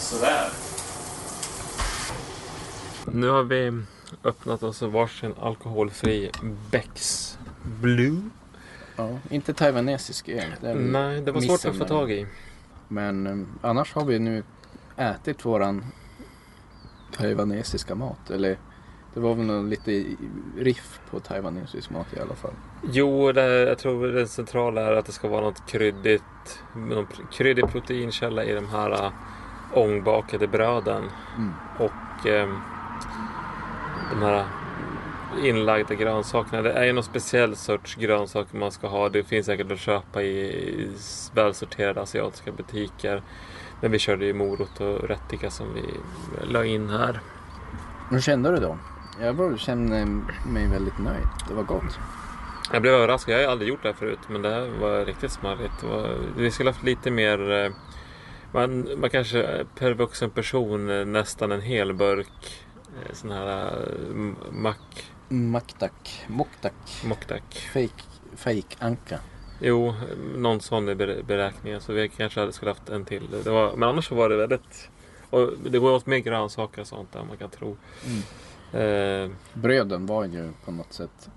Sådär. Nu har vi öppnat oss varsin alkoholfri Becks Blue. Ja, inte taiwanesisk öl. Nej, det var svårt att få tag i. Men eh, annars har vi nu ätit våran taiwanesiska mat. Eller det var väl någon lite riff på taiwanesisk mat i alla fall. Jo, det, jag tror det centrala är att det ska vara något kryddigt. Någon kryddig proteinkälla i de här äh, ångbakade bröden. Mm. Och eh, de här inlagda grönsakerna. Det är ju någon speciell sorts grönsaker man ska ha. Det finns säkert att köpa i, välsorterade asiatiska butiker. Men vi körde ju morot och rättika som vi la in här. Hur kände du då? Jag kände mig väldigt nöjd. Det var gott. Jag blev överraskad. Jag har aldrig gjort det här förut. Men det här var riktigt smarrigt. Var, vi skulle haft lite mer... eh, Man, man kanske per vuxen person eh, nästan en hel burk eh, sån här mack, Maktak, moktak, mocktack. fake, fake anka. Jo, någon sån i beräkningen. Så vi kanske hade skulle haft en till. Det var, men annars så var det väldigt... Och det går åt mer grönsaker och sånt där man kan tro. Eh, Bröden var ju på något sätt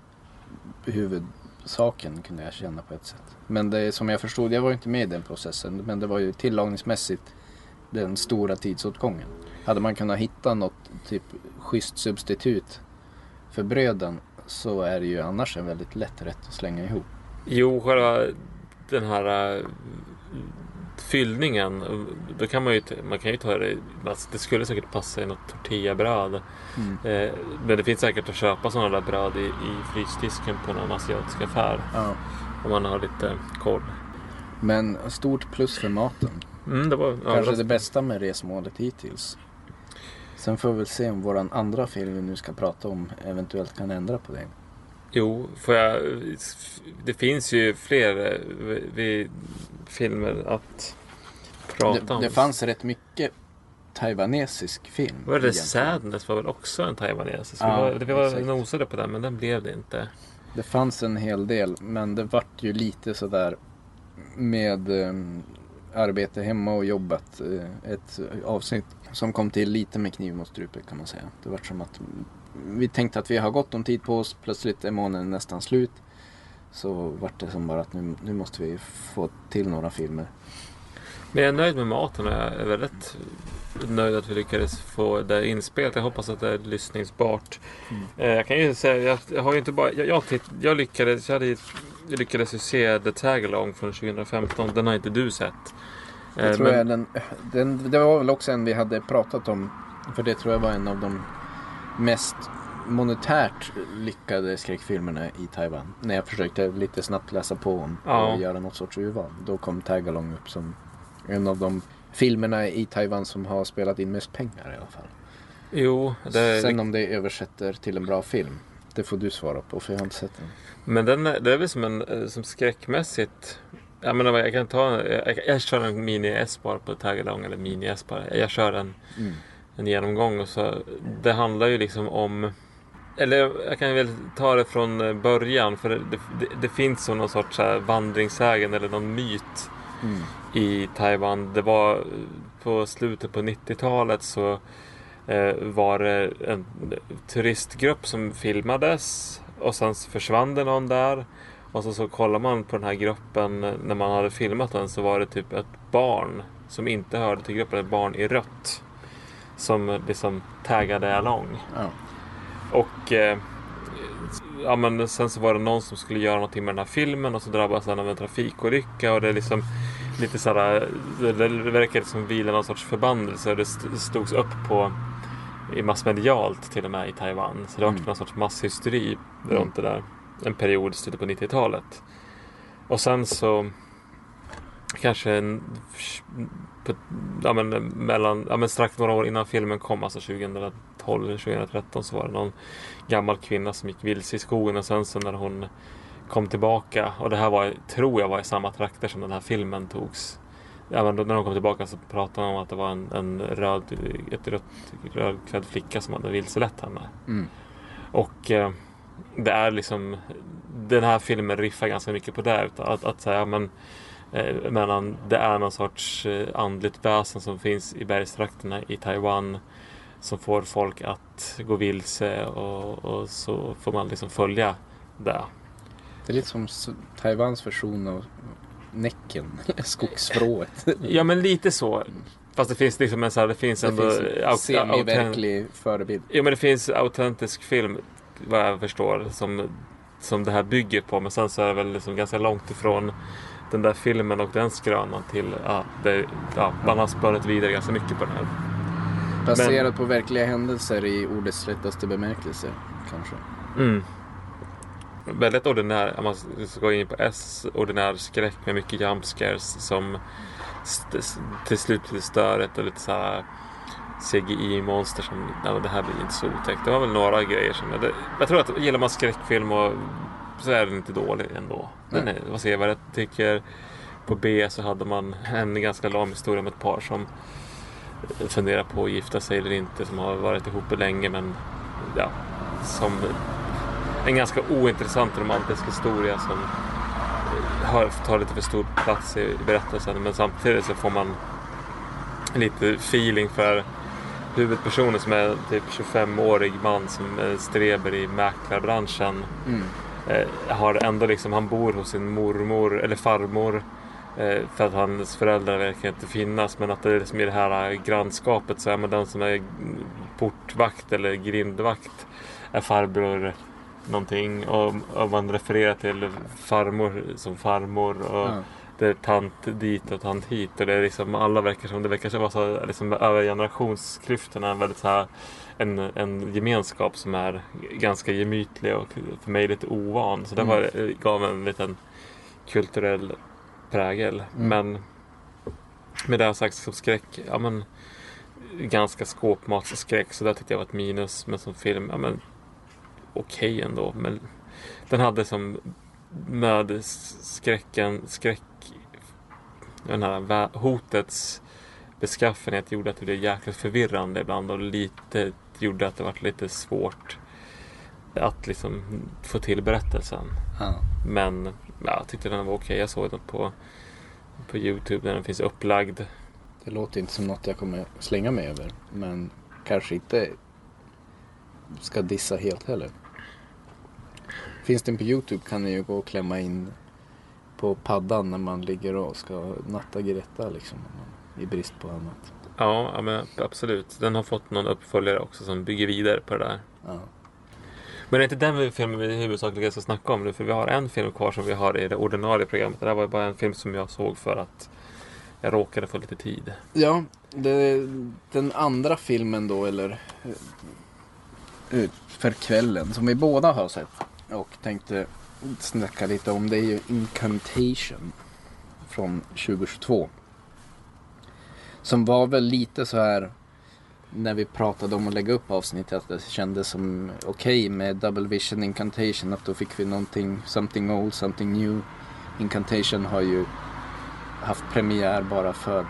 huvudsaken kunde jag känna på ett sätt. Men det som jag förstod, jag var ju inte med i den processen, men det var ju tillagningsmässigt den stora tidsåtgången. Hade man kunnat hitta något typ schysst substitut för bröden så är det ju annars en väldigt lätt rätt att slänga ihop. Jo, själva den här äh, fyllningen. Då kan man ju, man kan ju ta det. Alltså, det skulle säkert passa i något tortillabröd. Eh, men det finns säkert att köpa sådana där bröd i, i frysdisken på någon asiatisk affär. Ja. Om man har lite koll. Men stort plus för maten. Mm, det var Kanske det bästa med resmålet hittills. Sen får vi väl se om våran andra film vi nu ska prata om eventuellt kan ändra på det. Jo, får jag... Det finns ju fler eh, vi, filmer att prata Det, om. det fanns rätt mycket taiwanesisk film. Vad är det? egentligen. Sadness var väl också en taiwanesisk? Ja, vi var, vi var exakt. nosade på den men den blev det inte. Det fanns en hel del men det vart ju lite sådär med eh, arbete hemma och jobbat. Eh, ett avsnitt som kom till lite med kniv mot strupen kan man säga. Det vart som att vi tänkte att vi har gott om tid på oss. Plötsligt är månaden nästan slut. Så vart det som bara att nu, nu måste vi få till några filmer. Men jag är nöjd med maten och jag är väldigt nöjd att vi lyckades få det inspelat. Jag hoppas att det är lyssningsbart. Eh, Jag kan ju säga, jag, har ju inte bara, jag, jag, titt, jag lyckades, jag, hade, jag lyckades ju se The Tagalong från 2015. Den har inte du sett. Det Eh, tror men- jag den, den, det var väl också en vi hade pratat om. För det tror jag var en av de mest monetärt lyckade skräckfilmerna i Taiwan. När jag försökte lite snabbt läsa på om Ja. och göra något sorts urval. Då kom Tagalong upp som en av de filmerna i Taiwan som har spelat in mest pengar i alla fall. Jo, det, Sen om det översätter till en bra film. Det får du svara på för jag har inte sett den. men den, är- det är väl som, en, eh, som skräckmässigt. Menar, vad, jag kan ta, jag, jag kör en mini-S bara på Tagalong eller mini-S bara. Jag kör en Mm. en genomgång. Och så, det handlar ju liksom om... Eller jag kan väl ta det från eh, början. För det, det, det finns som någon sorts här vandringssägen eller någon myt Mm. i Taiwan. Det var eh, på slutet på 90-talet så eh, var det en turistgrupp som filmades och sen försvann det någon där. Och så, så kollar man på den här gruppen eh, när man hade filmat den så var det typ ett barn som inte hörde till gruppen, ett barn i rött. Som eh, liksom taggade along. Ja. Och eh, ja, men sen så var det någon som skulle göra någonting med den här filmen och så drabbades han av en trafikolycka och det är liksom lite sådär, det, det verkar som vila någon sorts förbannelse och det st- stods upp på i massmedialt till och med i Taiwan. Så det var Mm. någon sorts masshysteri runt det där. En period i slutet på 90-talet. Och sen så kanske en, ja, men, mellan, ja, men strax några år innan filmen kom, alltså 2012 eller 2013 så var det någon gammal kvinna som gick vilse i skogen och sen så när hon kom tillbaka och det här var, tror jag var i samma trakter som den här filmen togs. Ja, men då, när hon kom tillbaka så pratade hon om att det var en, en röd, ett rött, rödklädd flicka som hade vilselett henne. Mm. Och eh, det är liksom Den här filmen riffar ganska mycket på det. utan Att, att säga men eh, men det är någon sorts eh, andligt väsen som finns i bergstrakterna i Taiwan. som får folk att gå vilse och, och så får man liksom följa det. Det är lite som Taiwans version av Näcken, *laughs* skogsvrået. *laughs* Ja men lite så. Fast det finns liksom en så här, det finns Det ändå semiverklig förebild. Ja men det finns autentisk film vad jag förstår som, som det här bygger på. Men sen så är det väl liksom ganska långt ifrån den där filmen och den skrönan till ja, det, ja, man har spörat vidare ganska mycket på den här. Baserat på verkliga händelser i ordets rättaste bemärkelse, kanske. Mm. Väldigt ordinär, om man ska gå in på S, ordinär skräck med mycket jumpscares som st- s- till slut blir störigt och lite så här CGI-monster som, ja, det här blir inte så otäckt. Det var väl några grejer som, jag, det, jag tror att gillar man skräckfilm och så är den inte dålig ändå. Den är, vad säger jag, vad jag tycker på B så hade man en ganska lång historia om ett par som funderar på att gifta sig eller inte, som har varit ihop länge men ja, som en ganska ointressant romantisk historia som eh, har, tar lite för stor plats i berättelsen men samtidigt så får man lite feeling för huvudpersonen som är typ 25-årig man som är streber i mäklarbranschen. Mm. Eh, har ändå liksom, han bor hos sin mormor eller farmor eh, för att hans föräldrar verkar inte finnas men att det är liksom i det här grannskapet så är man den som är portvakt eller grindvakt är farbror någonting och, och man refererar till farmor som farmor och Ja. Det är tant dit och tant hit och det är liksom alla verkar som det verkar vara så liksom över generationsklyftorna väldigt så här en, en gemenskap som är ganska gemytlig och för mig lite ovan så det Mm. var, gav en liten kulturell prägel Mm. men med det här sagt som skräck ja men ganska skåpmatsskräck så det tyckte jag var ett minus men som film ja men okej ändå men den hade som med skräcken, skräck, den här hotets beskaffenhet gjorde att det blev jäkligt förvirrande ibland och lite gjorde att det var lite svårt att liksom få till berättelsen. Ja. Men ja, jag tyckte den var okej. Jag såg den på, på Youtube när den finns upplagd. Det låter inte som något jag kommer slänga mig över. Men kanske inte ska dissa helt heller. Finns den på Youtube kan ni ju gå och klämma in på paddan när man ligger och ska natta Greta liksom. I brist på annat. Ja, ja, men absolut. Den har fått någon uppföljare också som bygger vidare på det där. Ja. Men det är inte den filmen vi huvudsakligen ska snacka om nu. För vi har en film kvar som vi har i det ordinarie programmet. Det där var ju bara en film som jag såg för att jag råkade få lite tid. Ja, det, den andra filmen då, eller eh, för kvällen, som vi båda har sett och tänkte snacka lite om, det är ju Incantation från 2022. Som var väl lite så här när vi pratade om att lägga upp avsnittet att det kändes som okej med Double Vision Incantation att då fick vi någonting, something old, something new. Incantation har ju haft premiär bara för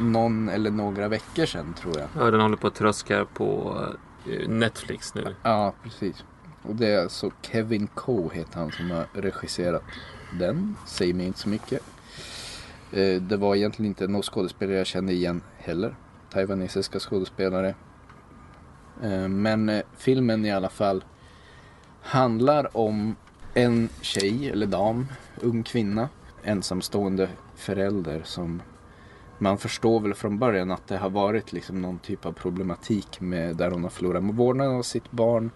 någon eller några veckor sedan tror jag. Ja, den håller på att tröska på eh, Netflix nu. Ja, precis. Och det är alltså Kevin Coe heter han som har regisserat den. Säger mig inte så mycket. Eh, det var egentligen inte någon skådespelare jag kände igen heller. Taiwanesiska skådespelare. Eh, men eh, filmen i alla fall handlar om en tjej eller dam, ung kvinna, ensamstående förälder som man förstår väl från början att det har varit liksom någon typ av problematik med där hon har förlorat vårdnaden av sitt barn.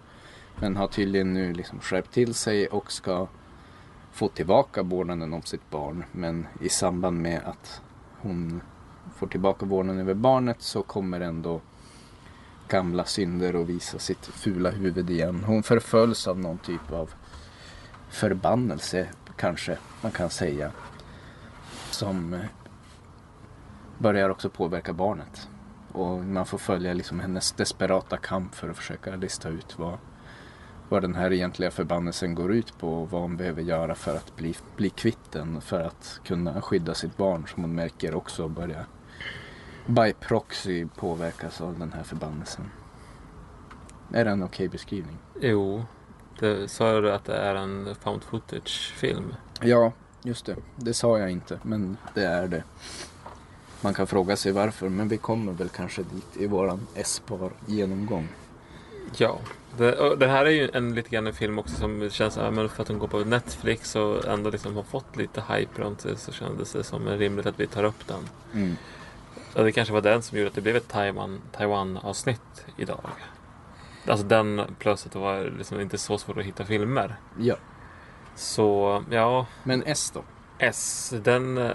Men har tydligen nu liksom skärpt till sig och ska få tillbaka vårdnaden om sitt barn. Men i samband med att hon får tillbaka vårdnaden över barnet så kommer ändå gamla synder och visa sitt fula huvud igen. Hon förföljs av någon typ av förbannelse kanske man kan säga. Som eh, börjar också påverka barnet. Och man får följa liksom hennes desperata kamp för att försöka lista ut vad, vad den här egentliga förbannelsen går ut på och vad hon behöver göra för att bli, bli kvitt den för att kunna skydda sitt barn som hon märker också börjar by proxy påverkas av den här förbannelsen. Är det en okej beskrivning? Jo, det sa du att det är en found footage-film. Ja, just det. Det sa jag inte, men det är det. Man kan fråga sig varför, men vi kommer väl kanske dit i våran S-bar genomgång. Ja. Det, det här är ju en lite grann en film också som känns, ja, men för att den går på Netflix och ändå liksom har fått lite hype runt sig så kändes det som rimligt att vi tar upp den. Mm. Och det kanske var den som gjorde att det blev ett Taiwan, Taiwan-avsnitt idag. Alltså den plus att det var liksom inte så svårt att hitta filmer. Ja, Så ja, men S då? S, den... eh,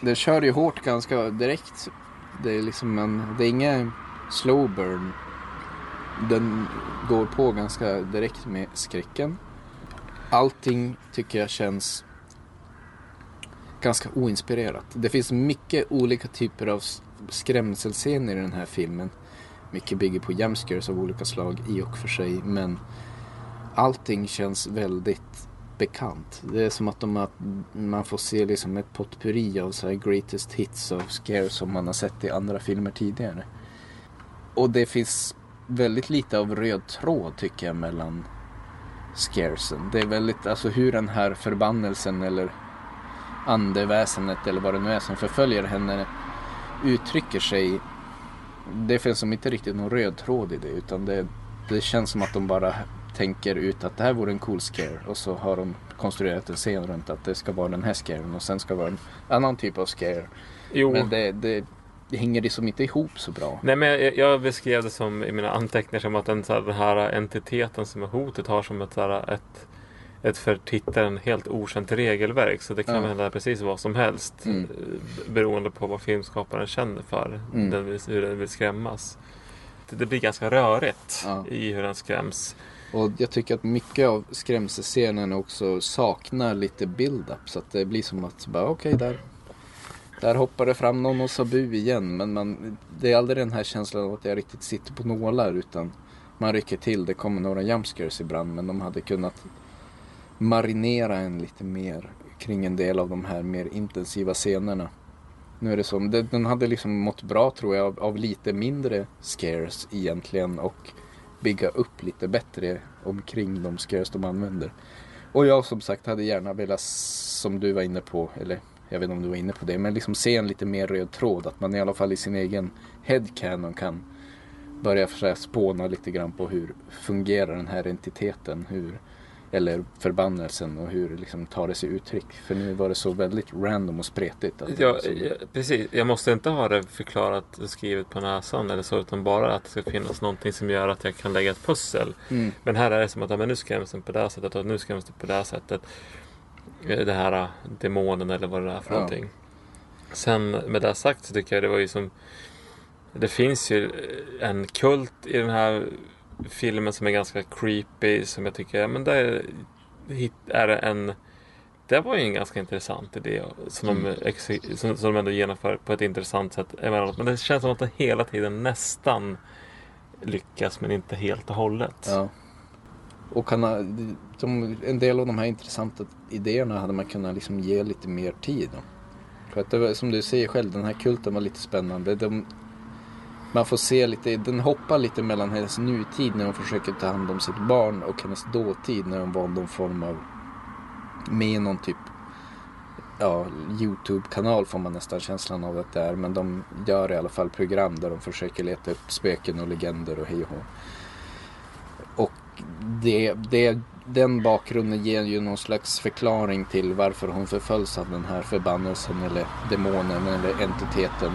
Det kör ju hårt ganska direkt. Det är liksom en, det är ingen slow burn. Den går på ganska direkt med skräcken. Allting tycker jag känns ganska oinspirerat. Det finns mycket olika typer av skrämselscener i den här filmen. Mycket bygger på jumpscares av olika slag i och för sig. Men allting känns väldigt bekant. Det är som att de har, man får se liksom ett potpurri av så här greatest hits av scares som man har sett i andra filmer tidigare. Och det finns väldigt lite av röd tråd tycker jag mellan scaresen. Det är väldigt, alltså hur den här förbannelsen eller andeväsenet eller vad det nu är som förföljer henne uttrycker sig. Det finns som inte riktigt någon röd tråd i det utan det, det känns som att de bara tänker ut att det här vore en cool scare och så har de konstruerat en scen runt att det ska vara den här scaren och sen ska det vara en annan typ av scare. Jo, Men det, det hänger liksom inte ihop så bra. Nej men jag, jag beskrev det som i mina anteckningar som att den, så här, den här entiteten som är hotet har som ett, så här, ett, ett för tittaren helt okänt regelverk. Så det kan Ja. hända precis vad som helst. Mm. eh, Beroende på vad filmskaparen känner för. Mm. Den vill, hur den vill skrämmas. Det, det blir ganska rörigt Ja. i hur den skräms. Och jag tycker att mycket av skrämselscenen också saknar lite build-up. Så att det blir som att, bara okej där. Där hoppar det fram någon och sa bu igen. Men man, det är aldrig den här känslan av att jag riktigt sitter på nålar. Utan man rycker till. Det kommer några jumpscares ibland. Men de hade kunnat marinera en lite mer kring en del av de här mer intensiva scenerna. Nu är det så. den hade liksom mått bra tror jag av, av lite mindre scares egentligen. Och bygga upp lite bättre omkring de scares de använder. Och jag som sagt hade gärna velat, som du var inne på, eller jag vet inte om du var inne på det, men liksom se en lite mer röd tråd. Att man i alla fall i sin egen headcanon kan börja sig spåna lite grann på hur fungerar den här entiteten, hur, eller förbannelsen och hur liksom tar det sig uttryck. För nu var det så väldigt random och spretigt. Att Ja, så- ja, precis. Jag måste inte ha det förklarat och skrivet på näsan eller så. Utan bara att det ska finnas någonting som gör att jag kan lägga ett pussel. Mm. Men här är det som att ja, men nu skräms den på det här sättet och nu skräms den på det här sättet. Eh, Det här eh, demonen eller vad det är för Ja. någonting. Sen med det sagt så tycker jag det var ju som Det finns ju en kult i den här filmen som är ganska creepy som jag tycker, men där är det en det var ju en ganska intressant idé som, de, Mm. exe- som, som de ändå genomför på ett intressant sätt emellanåt. Men det känns som att den hela tiden nästan lyckas men inte helt och hållet. Ja. Och kan, de, en del av de här intressanta idéerna hade man kunnat liksom ge lite mer tid. För att det var, som du säger själv, den här kulten var lite spännande. De, man får se lite, den hoppar lite mellan hennes nutid när hon försöker ta hand om sitt barn och hennes dåtid när hon var någon form av med någon typ ja, Youtube-kanal får man nästan känslan av att det är. Men de gör i alla fall program där de försöker leta upp spöken och legender och hej och hå. Det, det, den bakgrunden ger ju någon slags förklaring till varför hon förföljs av den här förbannelsen eller demonen eller entiteten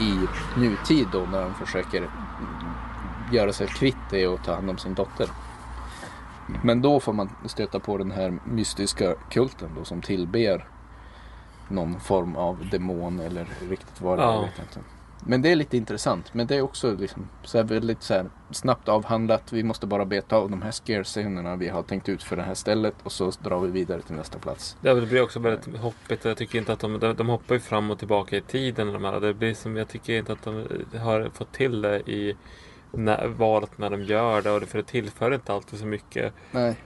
i nutid då när de försöker göra sig kvitt det och ta hand om sin dotter. Men då får man stöta på den här mystiska kulten då som tillber någon form av demon eller riktigt vad det är. Ja. Men det är lite intressant. Men det är också liksom så här väldigt så här snabbt avhandlat. Vi måste bara beta av de här scare-scenerna vi har tänkt ut för det här stället och så drar vi vidare till nästa plats. Ja, det blir också väldigt hoppigt. Jag tycker inte att de, de, de hoppar ju fram och tillbaka i tiden. De här. Det blir som, jag tycker inte att de har fått till det i när, valet när de gör det. Och det, för det tillför inte alltid så mycket. Nej.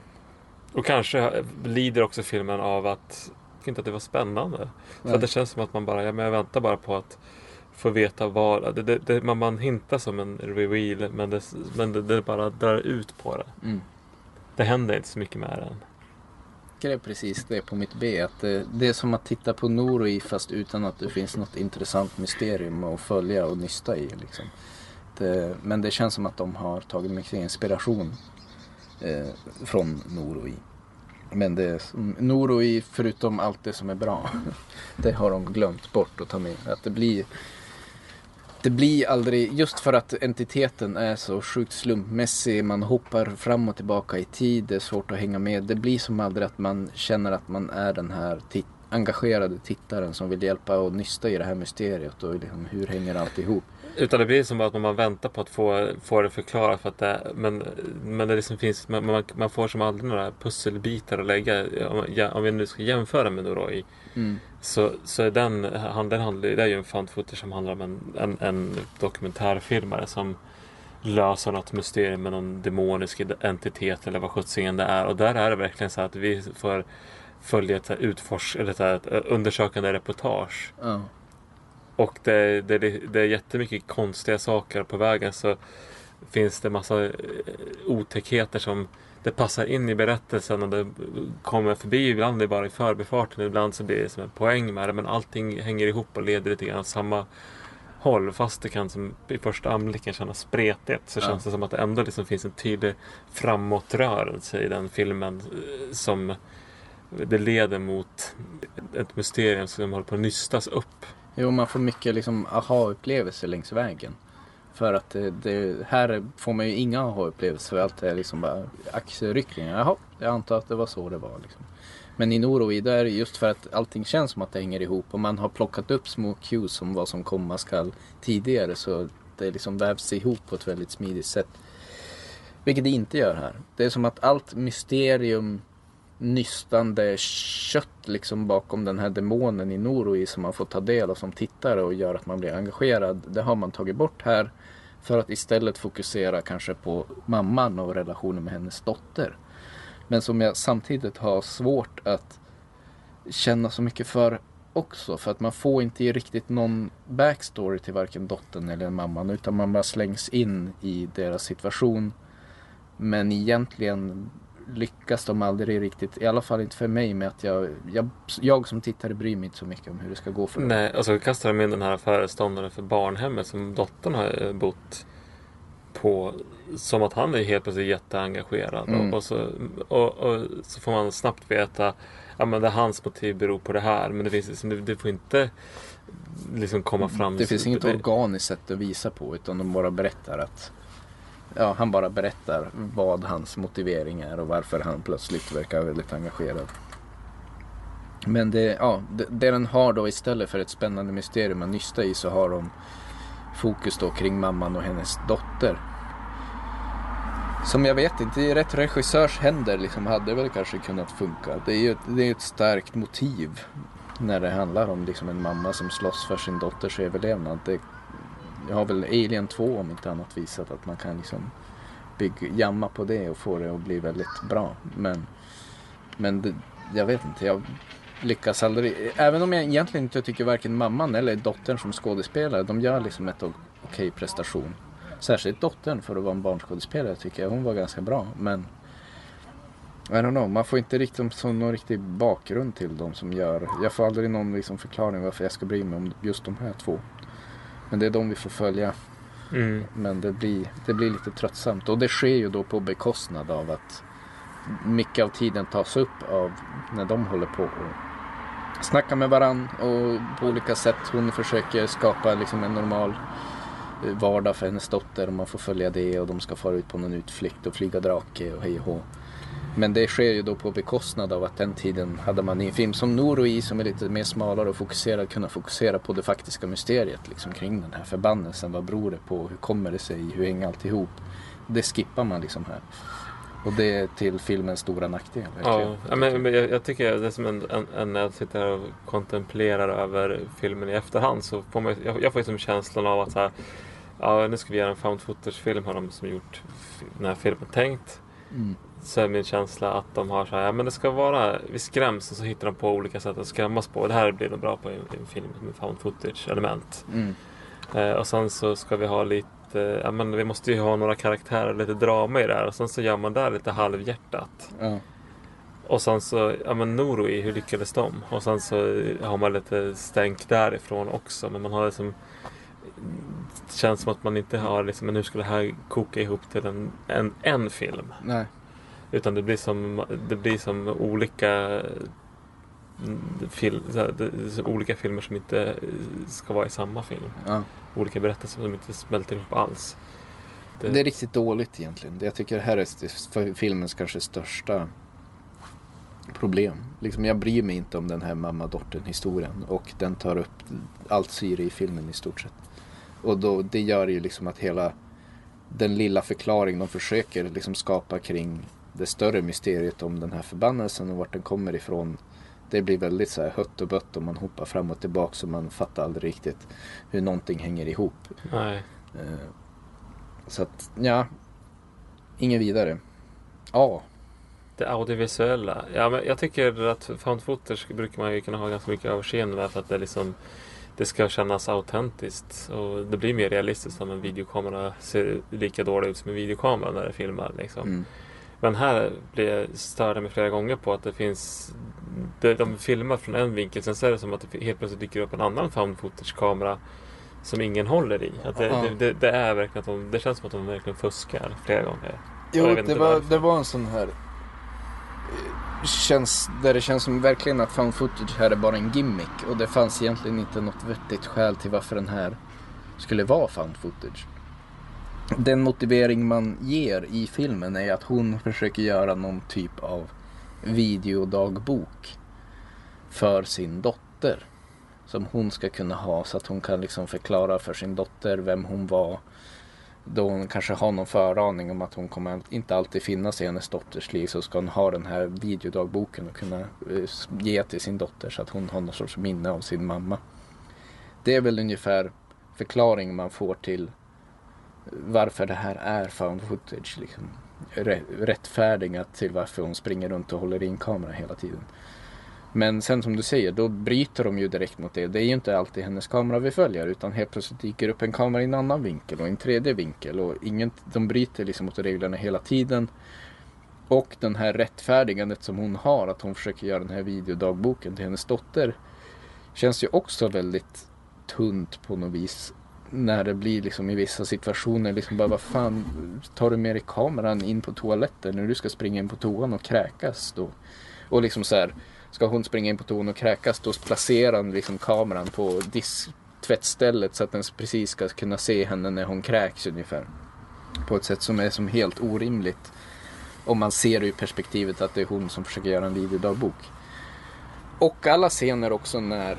Och kanske lider också filmen av att jag tycker inte att det var spännande. Att det känns som att man bara, ja, men jag väntar bara på att få veta vad, det, det, det, man, man hintar som en reveal men det, men det, det bara drar ut på det. Mm. Det händer inte så mycket med den. skrev precis det på mitt B. Att det, det är som att titta på Noroi fast utan att det finns något intressant mysterium att följa och nysta i. Liksom. Det, men det känns som att de har tagit mycket inspiration eh, från Noroi. Men det är, Noroi, förutom allt det som är bra, *laughs* det har de glömt bort att ta med. Att det blir det blir aldrig, just för att entiteten är så sjukt slumpmässig, man hoppar fram och tillbaka i tid, det är svårt att hänga med. Det blir som aldrig att man känner att man är den här tit- engagerade tittaren som vill hjälpa och nysta i det här mysteriet och liksom, hur hänger allt ihop. Utan det blir som att man väntar på att få, få det förklarat. För att det, men, men det liksom finns, man, man, man får som aldrig några pusselbitar att lägga. Om, ja, om vi nu ska jämföra med Noroi. Mm. Så, så är den, han, den handlar, det är ju en footage som handlar om en, en, en dokumentärfilmare som löser något mysterium med någon demonisk entitet eller vad sjuttsingen det är. Och där är det verkligen så att vi får följa ett, så här utfors, eller ett undersökande reportage. Ja. Och det, det, det är jättemycket konstiga saker på vägen så finns det massa eh, otäckheter som det passar in i berättelsen och det kommer förbi. Ibland är det bara i förbifarten, ibland så blir det som en poäng med det. Men allting hänger ihop och leder lite grann åt samma håll. Fast det kan som i första anblicken kännas spretigt så Ja. känns det som att det ändå liksom finns en tydlig framåtrörelse i den filmen eh, som det leder mot ett mysterium som håller på att nystas upp. Jo, man får mycket liksom aha-upplevelser längs vägen. För att det, det, här får man ju inga aha-upplevelser. Allt är liksom bara axelryckningar. Jaha, jag antar att det var så det var. Liksom. Men i Noroi, är det just för att allting känns som att det hänger ihop och man har plockat upp små cues om vad som komma skall tidigare så det liksom vävs ihop på ett väldigt smidigt sätt. Vilket det inte gör här. Det är som att allt mysterium nystande kött liksom bakom den här demonen i Noroi som man får ta del av som tittare och gör att man blir engagerad. Det har man tagit bort här för att istället fokusera kanske på mamman och relationen med hennes dotter. Men som jag samtidigt har svårt att känna så mycket för också. För att man får inte riktigt någon backstory till varken dottern eller mamman utan man bara slängs in i deras situation. Men egentligen lyckas de aldrig riktigt, i alla fall inte för mig med att jag, jag, jag som tittare bryr mig inte så mycket om hur det ska gå för dem. Nej, och så kastar de in den här föreståndaren för barnhemmet som dottern har eh, bott på. Som att han är helt plötsligt jätteengagerad. Mm. Och, så, och, och så får man snabbt veta ja, hans motiv beror på det här. Men det, finns, liksom- det, det får inte liksom komma fram. Det finns inget det, organiskt sätt att visa på utan de bara berättar att Ja, han bara berättar vad hans motivering är och varför han plötsligt verkar väldigt engagerad. Men det, ja, det, det den har då istället för ett spännande mysterium att nysta i så har de fokus då kring mamman och hennes dotter. Som jag vet inte, i rätt regissörs händer liksom hade väl kanske kunnat funka. Det är ju ett, det är ett starkt motiv när det handlar om liksom en mamma som slåss för sin dotters överlevnad. Det, jag har väl Alien 2 om inte annat visat att man kan liksom bygga, jamma på det och få det att bli väldigt bra. Men, men det, jag vet inte, jag lyckas aldrig. Även om jag egentligen inte tycker varken mamman eller dottern som skådespelare, de gör liksom ett okej prestation. Särskilt dottern för att vara en barnskådespelare tycker jag hon var ganska bra. Men I don't know, man får inte riktigt någon riktig bakgrund till dem som gör. Jag får aldrig någon liksom förklaring varför jag ska bry mig om just de här två. Men det är de vi får följa. Mm. Men det blir, det blir lite tröttsamt. Och det sker ju då på bekostnad av att mycket av tiden tas upp av när de håller på och snackar med varann och på olika sätt. Hon försöker skapa liksom en normal eh, vardag för hennes dotter och man får följa det och de ska fara ut på någon utflykt och flyga drake och hej och hå. Men det sker ju då på bekostnad av att den tiden hade man i en film som Noroi som är lite mer smalare och fokuserad kunna fokusera på det faktiska mysteriet liksom kring den här förbannelsen. Vad beror det på? Hur kommer det sig? Hur hänger allt ihop? Det skippar man liksom här. Och det är till filmens stora nackdel. Ja, verkligen. ja, men, jag, jag tycker det är som en, en, en när jag sitter här och kontemplerar över filmen i efterhand så får man jag, jag får liksom känslan av att så här, ja, nu ska vi göra en found footage-film har de som gjort den här filmen tänkt. Mm. Så är min känsla att de har så här, ja men det ska vara, vi skräms och så hittar de på olika sätt att skrämmas på. Det här blir nog bra på en, en film med found footage-element. Mm. Eh, och sen så ska vi ha lite, ja men vi måste ju ha några karaktärer, lite drama i det här. Och sen så gör man där lite halvhjärtat. Ja. Och sen så, ja men Norway, hur lyckades de? Och sen så har man lite stänk därifrån också. Men man har liksom det känns som att man inte har liksom, men hur ska det här koka ihop till en, en, en film? Nej. Utan det blir som, det blir som olika fil, här, olika filmer som inte ska vara i samma film. Ja. Olika berättelser som inte smälter ihop alls. Det- Det är riktigt dåligt egentligen. Jag tycker det här är filmens kanske största problem. Liksom jag bryr mig inte om den här mamma-dottern historien och den tar upp allt syre i filmen i stort sett. Och då, det gör ju liksom att hela den lilla förklaring de försöker liksom skapa kring det större mysteriet om den här förbannelsen och vart den kommer ifrån. Det blir väldigt så här hött och bött och man hoppar fram och tillbaka så man fattar aldrig riktigt hur någonting hänger ihop. Nej. Eh, Så att, ja. Ingen vidare. Ja. Det audiovisuella. Ja, men jag tycker att found footage brukar man ju kunna ha ganska mycket överseende med för att det liksom det ska kännas autentiskt och det blir mer realistiskt om en videokamera ser lika dålig ut som en videokamera när det filmar. Liksom. Mm. Men här blir jag störde mig flera gånger på att det finns De filmar från en vinkel sen så är det som att det helt plötsligt dyker upp en annan found footage-kamera som ingen håller i. Att det, Ja. det, det, det är verkligen att de, det känns som att de verkligen fuskar flera gånger. Jo, det var, det var en sån här... eh, Känns, där det känns som verkligen att found footage här är bara en gimmick. Och det fanns egentligen inte något vettigt skäl till varför den här skulle vara found footage. Den motivering man ger i filmen är att hon försöker göra någon typ av videodagbok för sin dotter. Som hon ska kunna ha så att hon kan liksom förklara för sin dotter vem hon var. Då hon kanske har någon föraning om att hon kommer inte alltid finnas i hennes dotters liv så ska hon ha den här videodagboken och kunna eh, ge till sin dotter så att hon har någon sorts minne av sin mamma. Det är väl ungefär förklaring man får till varför det här är found footage. Liksom. Rättfärdigat till varför hon springer runt och håller in kamera hela tiden. Men sen som du säger, då bryter de ju direkt mot det. Det är ju inte alltid hennes kamera vi följer utan helt plötsligt dyker upp en kamera i en annan vinkel och en tredje vinkel. Och ingen, de bryter liksom mot reglerna hela tiden. Och den här rättfärdigandet som hon har, att hon försöker göra den här videodagboken till hennes dotter. Känns ju också väldigt tunt på något vis. När det blir liksom i vissa situationer liksom bara vad fan tar du med dig kameran in på toaletten när du ska springa in på toan och kräkas då? Och liksom så här, ska hon springa in på toan och kräkas då placerar han liksom kameran på disk, tvättstället så att den precis ska kunna se henne när hon kräks ungefär. På ett sätt som är som helt orimligt. Om man ser det ur perspektivet att det är hon som försöker göra en videodagbok. Och alla scener också när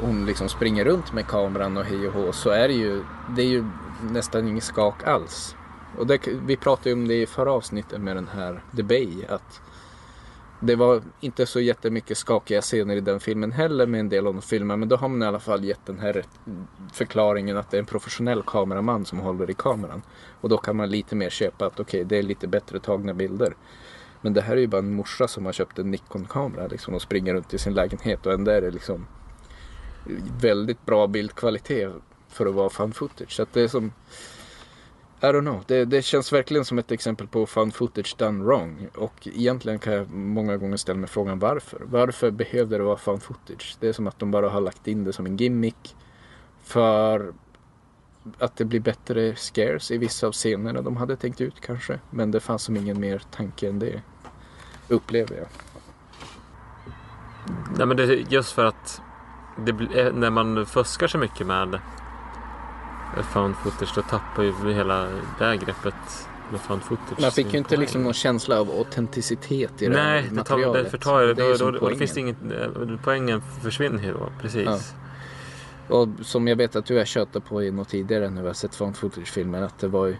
hon liksom springer runt med kameran och hej och hå så är det ju, det är ju nästan ingen skak alls. Och det, vi pratade ju om det i förra avsnittet med den här The Bay att det var inte så jättemycket skakiga scener i den filmen heller med en del av de filmerna men då har man i alla fall gett den här förklaringen att det är en professionell kameraman som håller i kameran. Och då kan man lite mer köpa att okej det är lite bättre tagna bilder. Men det här är ju bara en morsa som har köpt en Nikon-kamera liksom och springer runt i sin lägenhet och ändå är det liksom väldigt bra bildkvalitet för att vara found footage. Så att det är som I don't know. Det, det känns verkligen som ett exempel på found footage done wrong. Och egentligen kan jag många gånger ställa mig frågan varför. Varför behövde det vara found footage? Det är som att de bara har lagt in det som en gimmick. För att det blir bättre scares i vissa av scenerna de hade tänkt ut kanske. Men det fanns som ingen mer tanke än det. Upplever jag. Nej men det är just för att det, eh, när man fuskar så mycket med found footage då tappar ju hela det här greppet med found footage. Man fick ju inte liksom någon känsla av autenticitet i det Nej, här det, tar, materialet. det förtar ju. Det är ju Då, då, då, finns det inget, eh, poängen försvinner ju då. Precis. Ja. Och som jag vet att du har tjatat på i något tidigare när vi har sett found footage-filmer att det var ju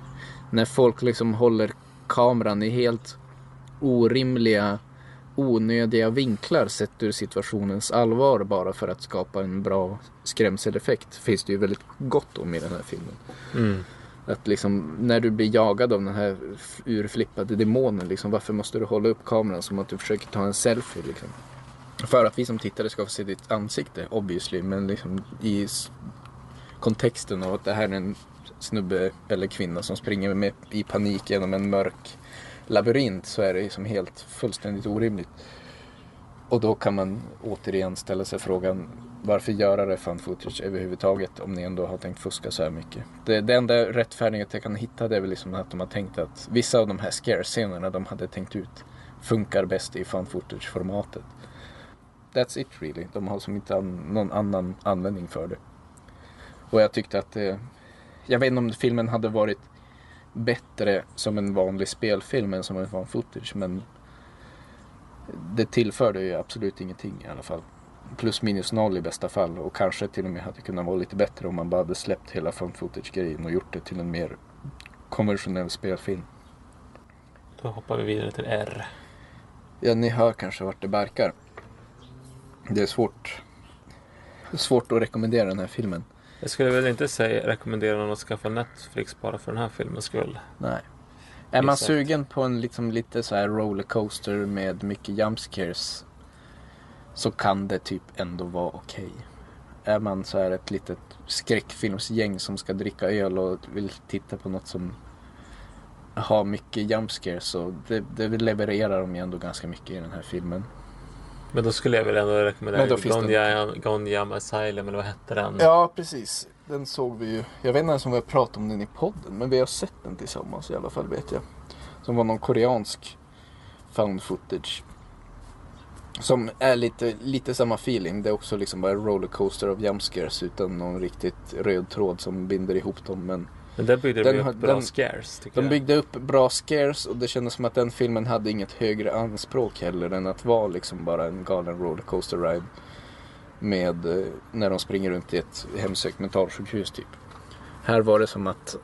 när folk liksom håller kameran i helt orimliga onödiga vinklar sett ur situationens allvar bara för att skapa en bra skrämseleffekt finns det ju väldigt gott om i den här filmen. Mm. Att liksom när du blir jagad av den här urflippade demonen liksom varför måste du hålla upp kameran som att du försöker ta en selfie liksom? För att vi som tittare ska få se ditt ansikte obviously men liksom i kontexten av att det här är en snubbe eller kvinna som springer med i panik genom en mörk labyrint så är det liksom helt fullständigt orimligt. Och då kan man återigen ställa sig frågan varför göra det fan footage överhuvudtaget om ni ändå har tänkt fuska så här mycket. Det, det enda rättfärdighet jag kan hitta det är väl liksom att de har tänkt att vissa av de här scare-scenerna de hade tänkt ut funkar bäst i fan footage-formatet. That's it really. De har som inte an, någon annan användning för det. Och jag tyckte att det, jag vet inte om filmen hade varit bättre som en vanlig spelfilm än som en fan footage men det tillförde ju absolut ingenting i alla fall. Plus minus noll i bästa fall och kanske till och med hade kunnat vara lite bättre om man bara hade släppt hela fan footage-grejen och gjort det till en mer konventionell spelfilm. Då hoppar vi vidare till R. Ja, ni hör kanske vart det barkar. Det är svårt, svårt att rekommendera den här filmen. Jag skulle väl inte säga rekommendera någon att skaffa Netflix bara för den här filmens skull. Nej. Är man Exakt. sugen på en liksom lite så här rollercoaster med mycket jump scares så kan det typ ändå vara okej. Är man så här ett litet skräckfilmsgäng som ska dricka öl och vill titta på något som har mycket jump scares så det, det levererar de ju ändå ganska mycket i den här filmen. Men då skulle jag väl ändå Men rekommendera Gonjam, Gonjam Asylum eller vad hette den? Ja, precis. Den såg vi ju. Jag vet inte ens om vi har pratat om den i podden, men vi har sett den tillsammans i alla fall vet jag. Som var någon koreansk found footage. Som är lite, lite samma feeling. Det är också liksom bara rollercoaster av jumpscares utan någon riktigt röd tråd som binder ihop dem. Men Men där byggde Den de upp bra den- scares de jag. byggde upp bra scares och det kändes som att den filmen hade inget högre anspråk heller än att vara liksom bara en galen rollercoaster ride. Med eh, när de springer runt i ett hemsökt mentalsjukhus typ. Här var det som att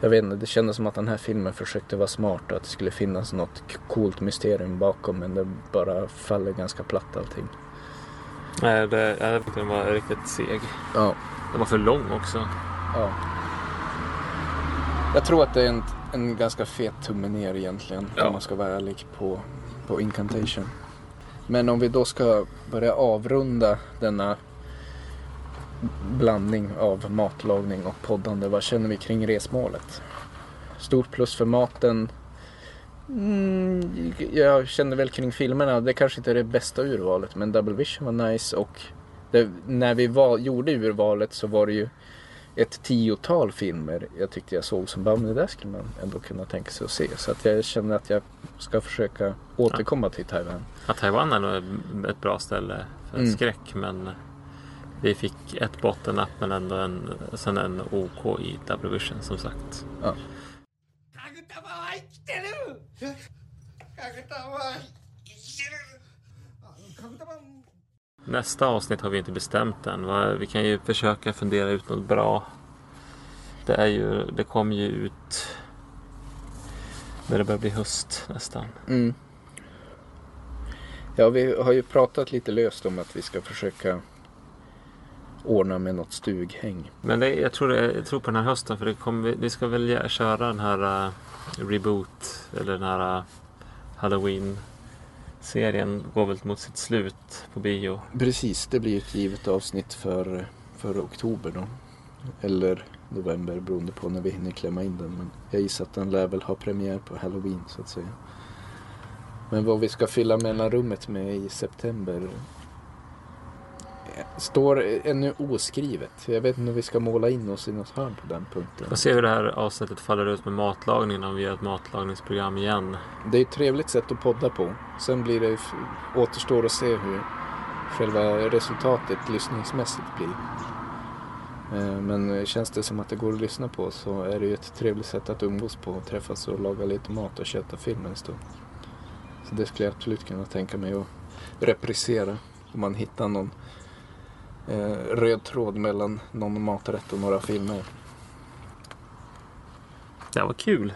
jag vet inte, det kändes som att den här filmen försökte vara smart och att det skulle finnas något coolt mysterium bakom men det bara faller ganska platt allting. Nej, det, jag tyckte den var riktigt seg. Ja, Den var för lång också. Ja. Jag tror att det är en, en ganska fet tumme ner egentligen Ja. om man ska vara ärlig på, på Incantation. Men om vi då ska börja avrunda denna blandning av matlagning och poddande. Vad känner vi kring resmålet? Stort plus för maten. Mm, jag känner väl kring filmerna. Det kanske inte är det bästa urvalet men Double Vision var nice och det, när vi var, gjorde urvalet så var det ju ett tiotal filmer jag tyckte jag såg som bara, men det där skulle man ändå kunna tänka sig att se. Så att jag känner att jag ska försöka återkomma till Taiwan. Ja, Taiwan är nog ett bra ställe för Mm. skräck men vi fick ett bottennapp men ändå en, sen en OK i Double Vision som sagt. カ Nästa avsnitt har vi inte bestämt än. Vi kan ju försöka fundera ut något bra. Det, är ju, det kommer ju ut när det börjar bli höst nästan. Mm. Ja, vi har ju pratat lite löst om att vi ska försöka ordna med något stughäng. Men det, jag, tror det, jag tror på den här hösten för det kommer, vi ska väl köra den här uh, Reboot eller den här uh, Halloween serien går väl mot sitt slut på bio. Precis, det blir ett givet avsnitt för, för oktober då. Eller november beroende på när vi hinner klämma in den. Men jag gissar att den lär väl ha premiär på Halloween så att säga. Men vad vi ska fylla mellanrummet med i september står ännu oskrivet. Jag vet inte om vi ska måla in oss i något hörn på den punkten. Får se hur det här avsnittet faller ut med matlagningen om vi gör ett matlagningsprogram igen. Det är ett trevligt sätt att podda på. Sen blir det återstår att se hur själva resultatet lyssningsmässigt blir. Eh, Men känns det som att det går att lyssna på så är det ju ett trevligt sätt att umgås på. Träffas och laga lite mat och köta film en stund. Så det skulle jag absolut kunna tänka mig att reprisera. Om man hittar någon eh, röd tråd mellan någon maträtt och några filmer. Det var kul.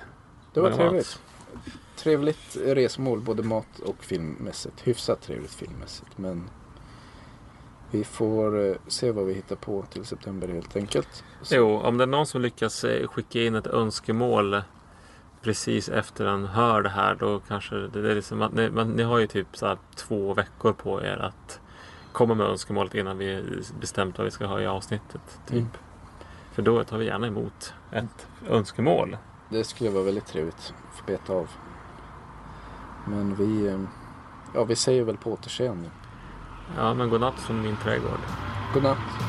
Det var trevligt. Trevligt resmål både mat och filmmässigt. Hyfsat trevligt filmmässigt. Men vi får eh, se vad vi hittar på till september helt enkelt. Så, Jo, om det är någon som lyckas eh, skicka in ett önskemål precis efter den hör det här då kanske det är liksom att ni, man, ni har ju typ så här två veckor på er att komma med önskemålet innan vi bestämt vad vi ska ha i avsnittet. Typ. Mm. För då tar vi gärna emot ett önskemål. det skulle vara väldigt trevligt att få beta av. Men vi, eh, ja, vi säger väl på återseende. Ja, men godnatt från min trädgård. Godnatt.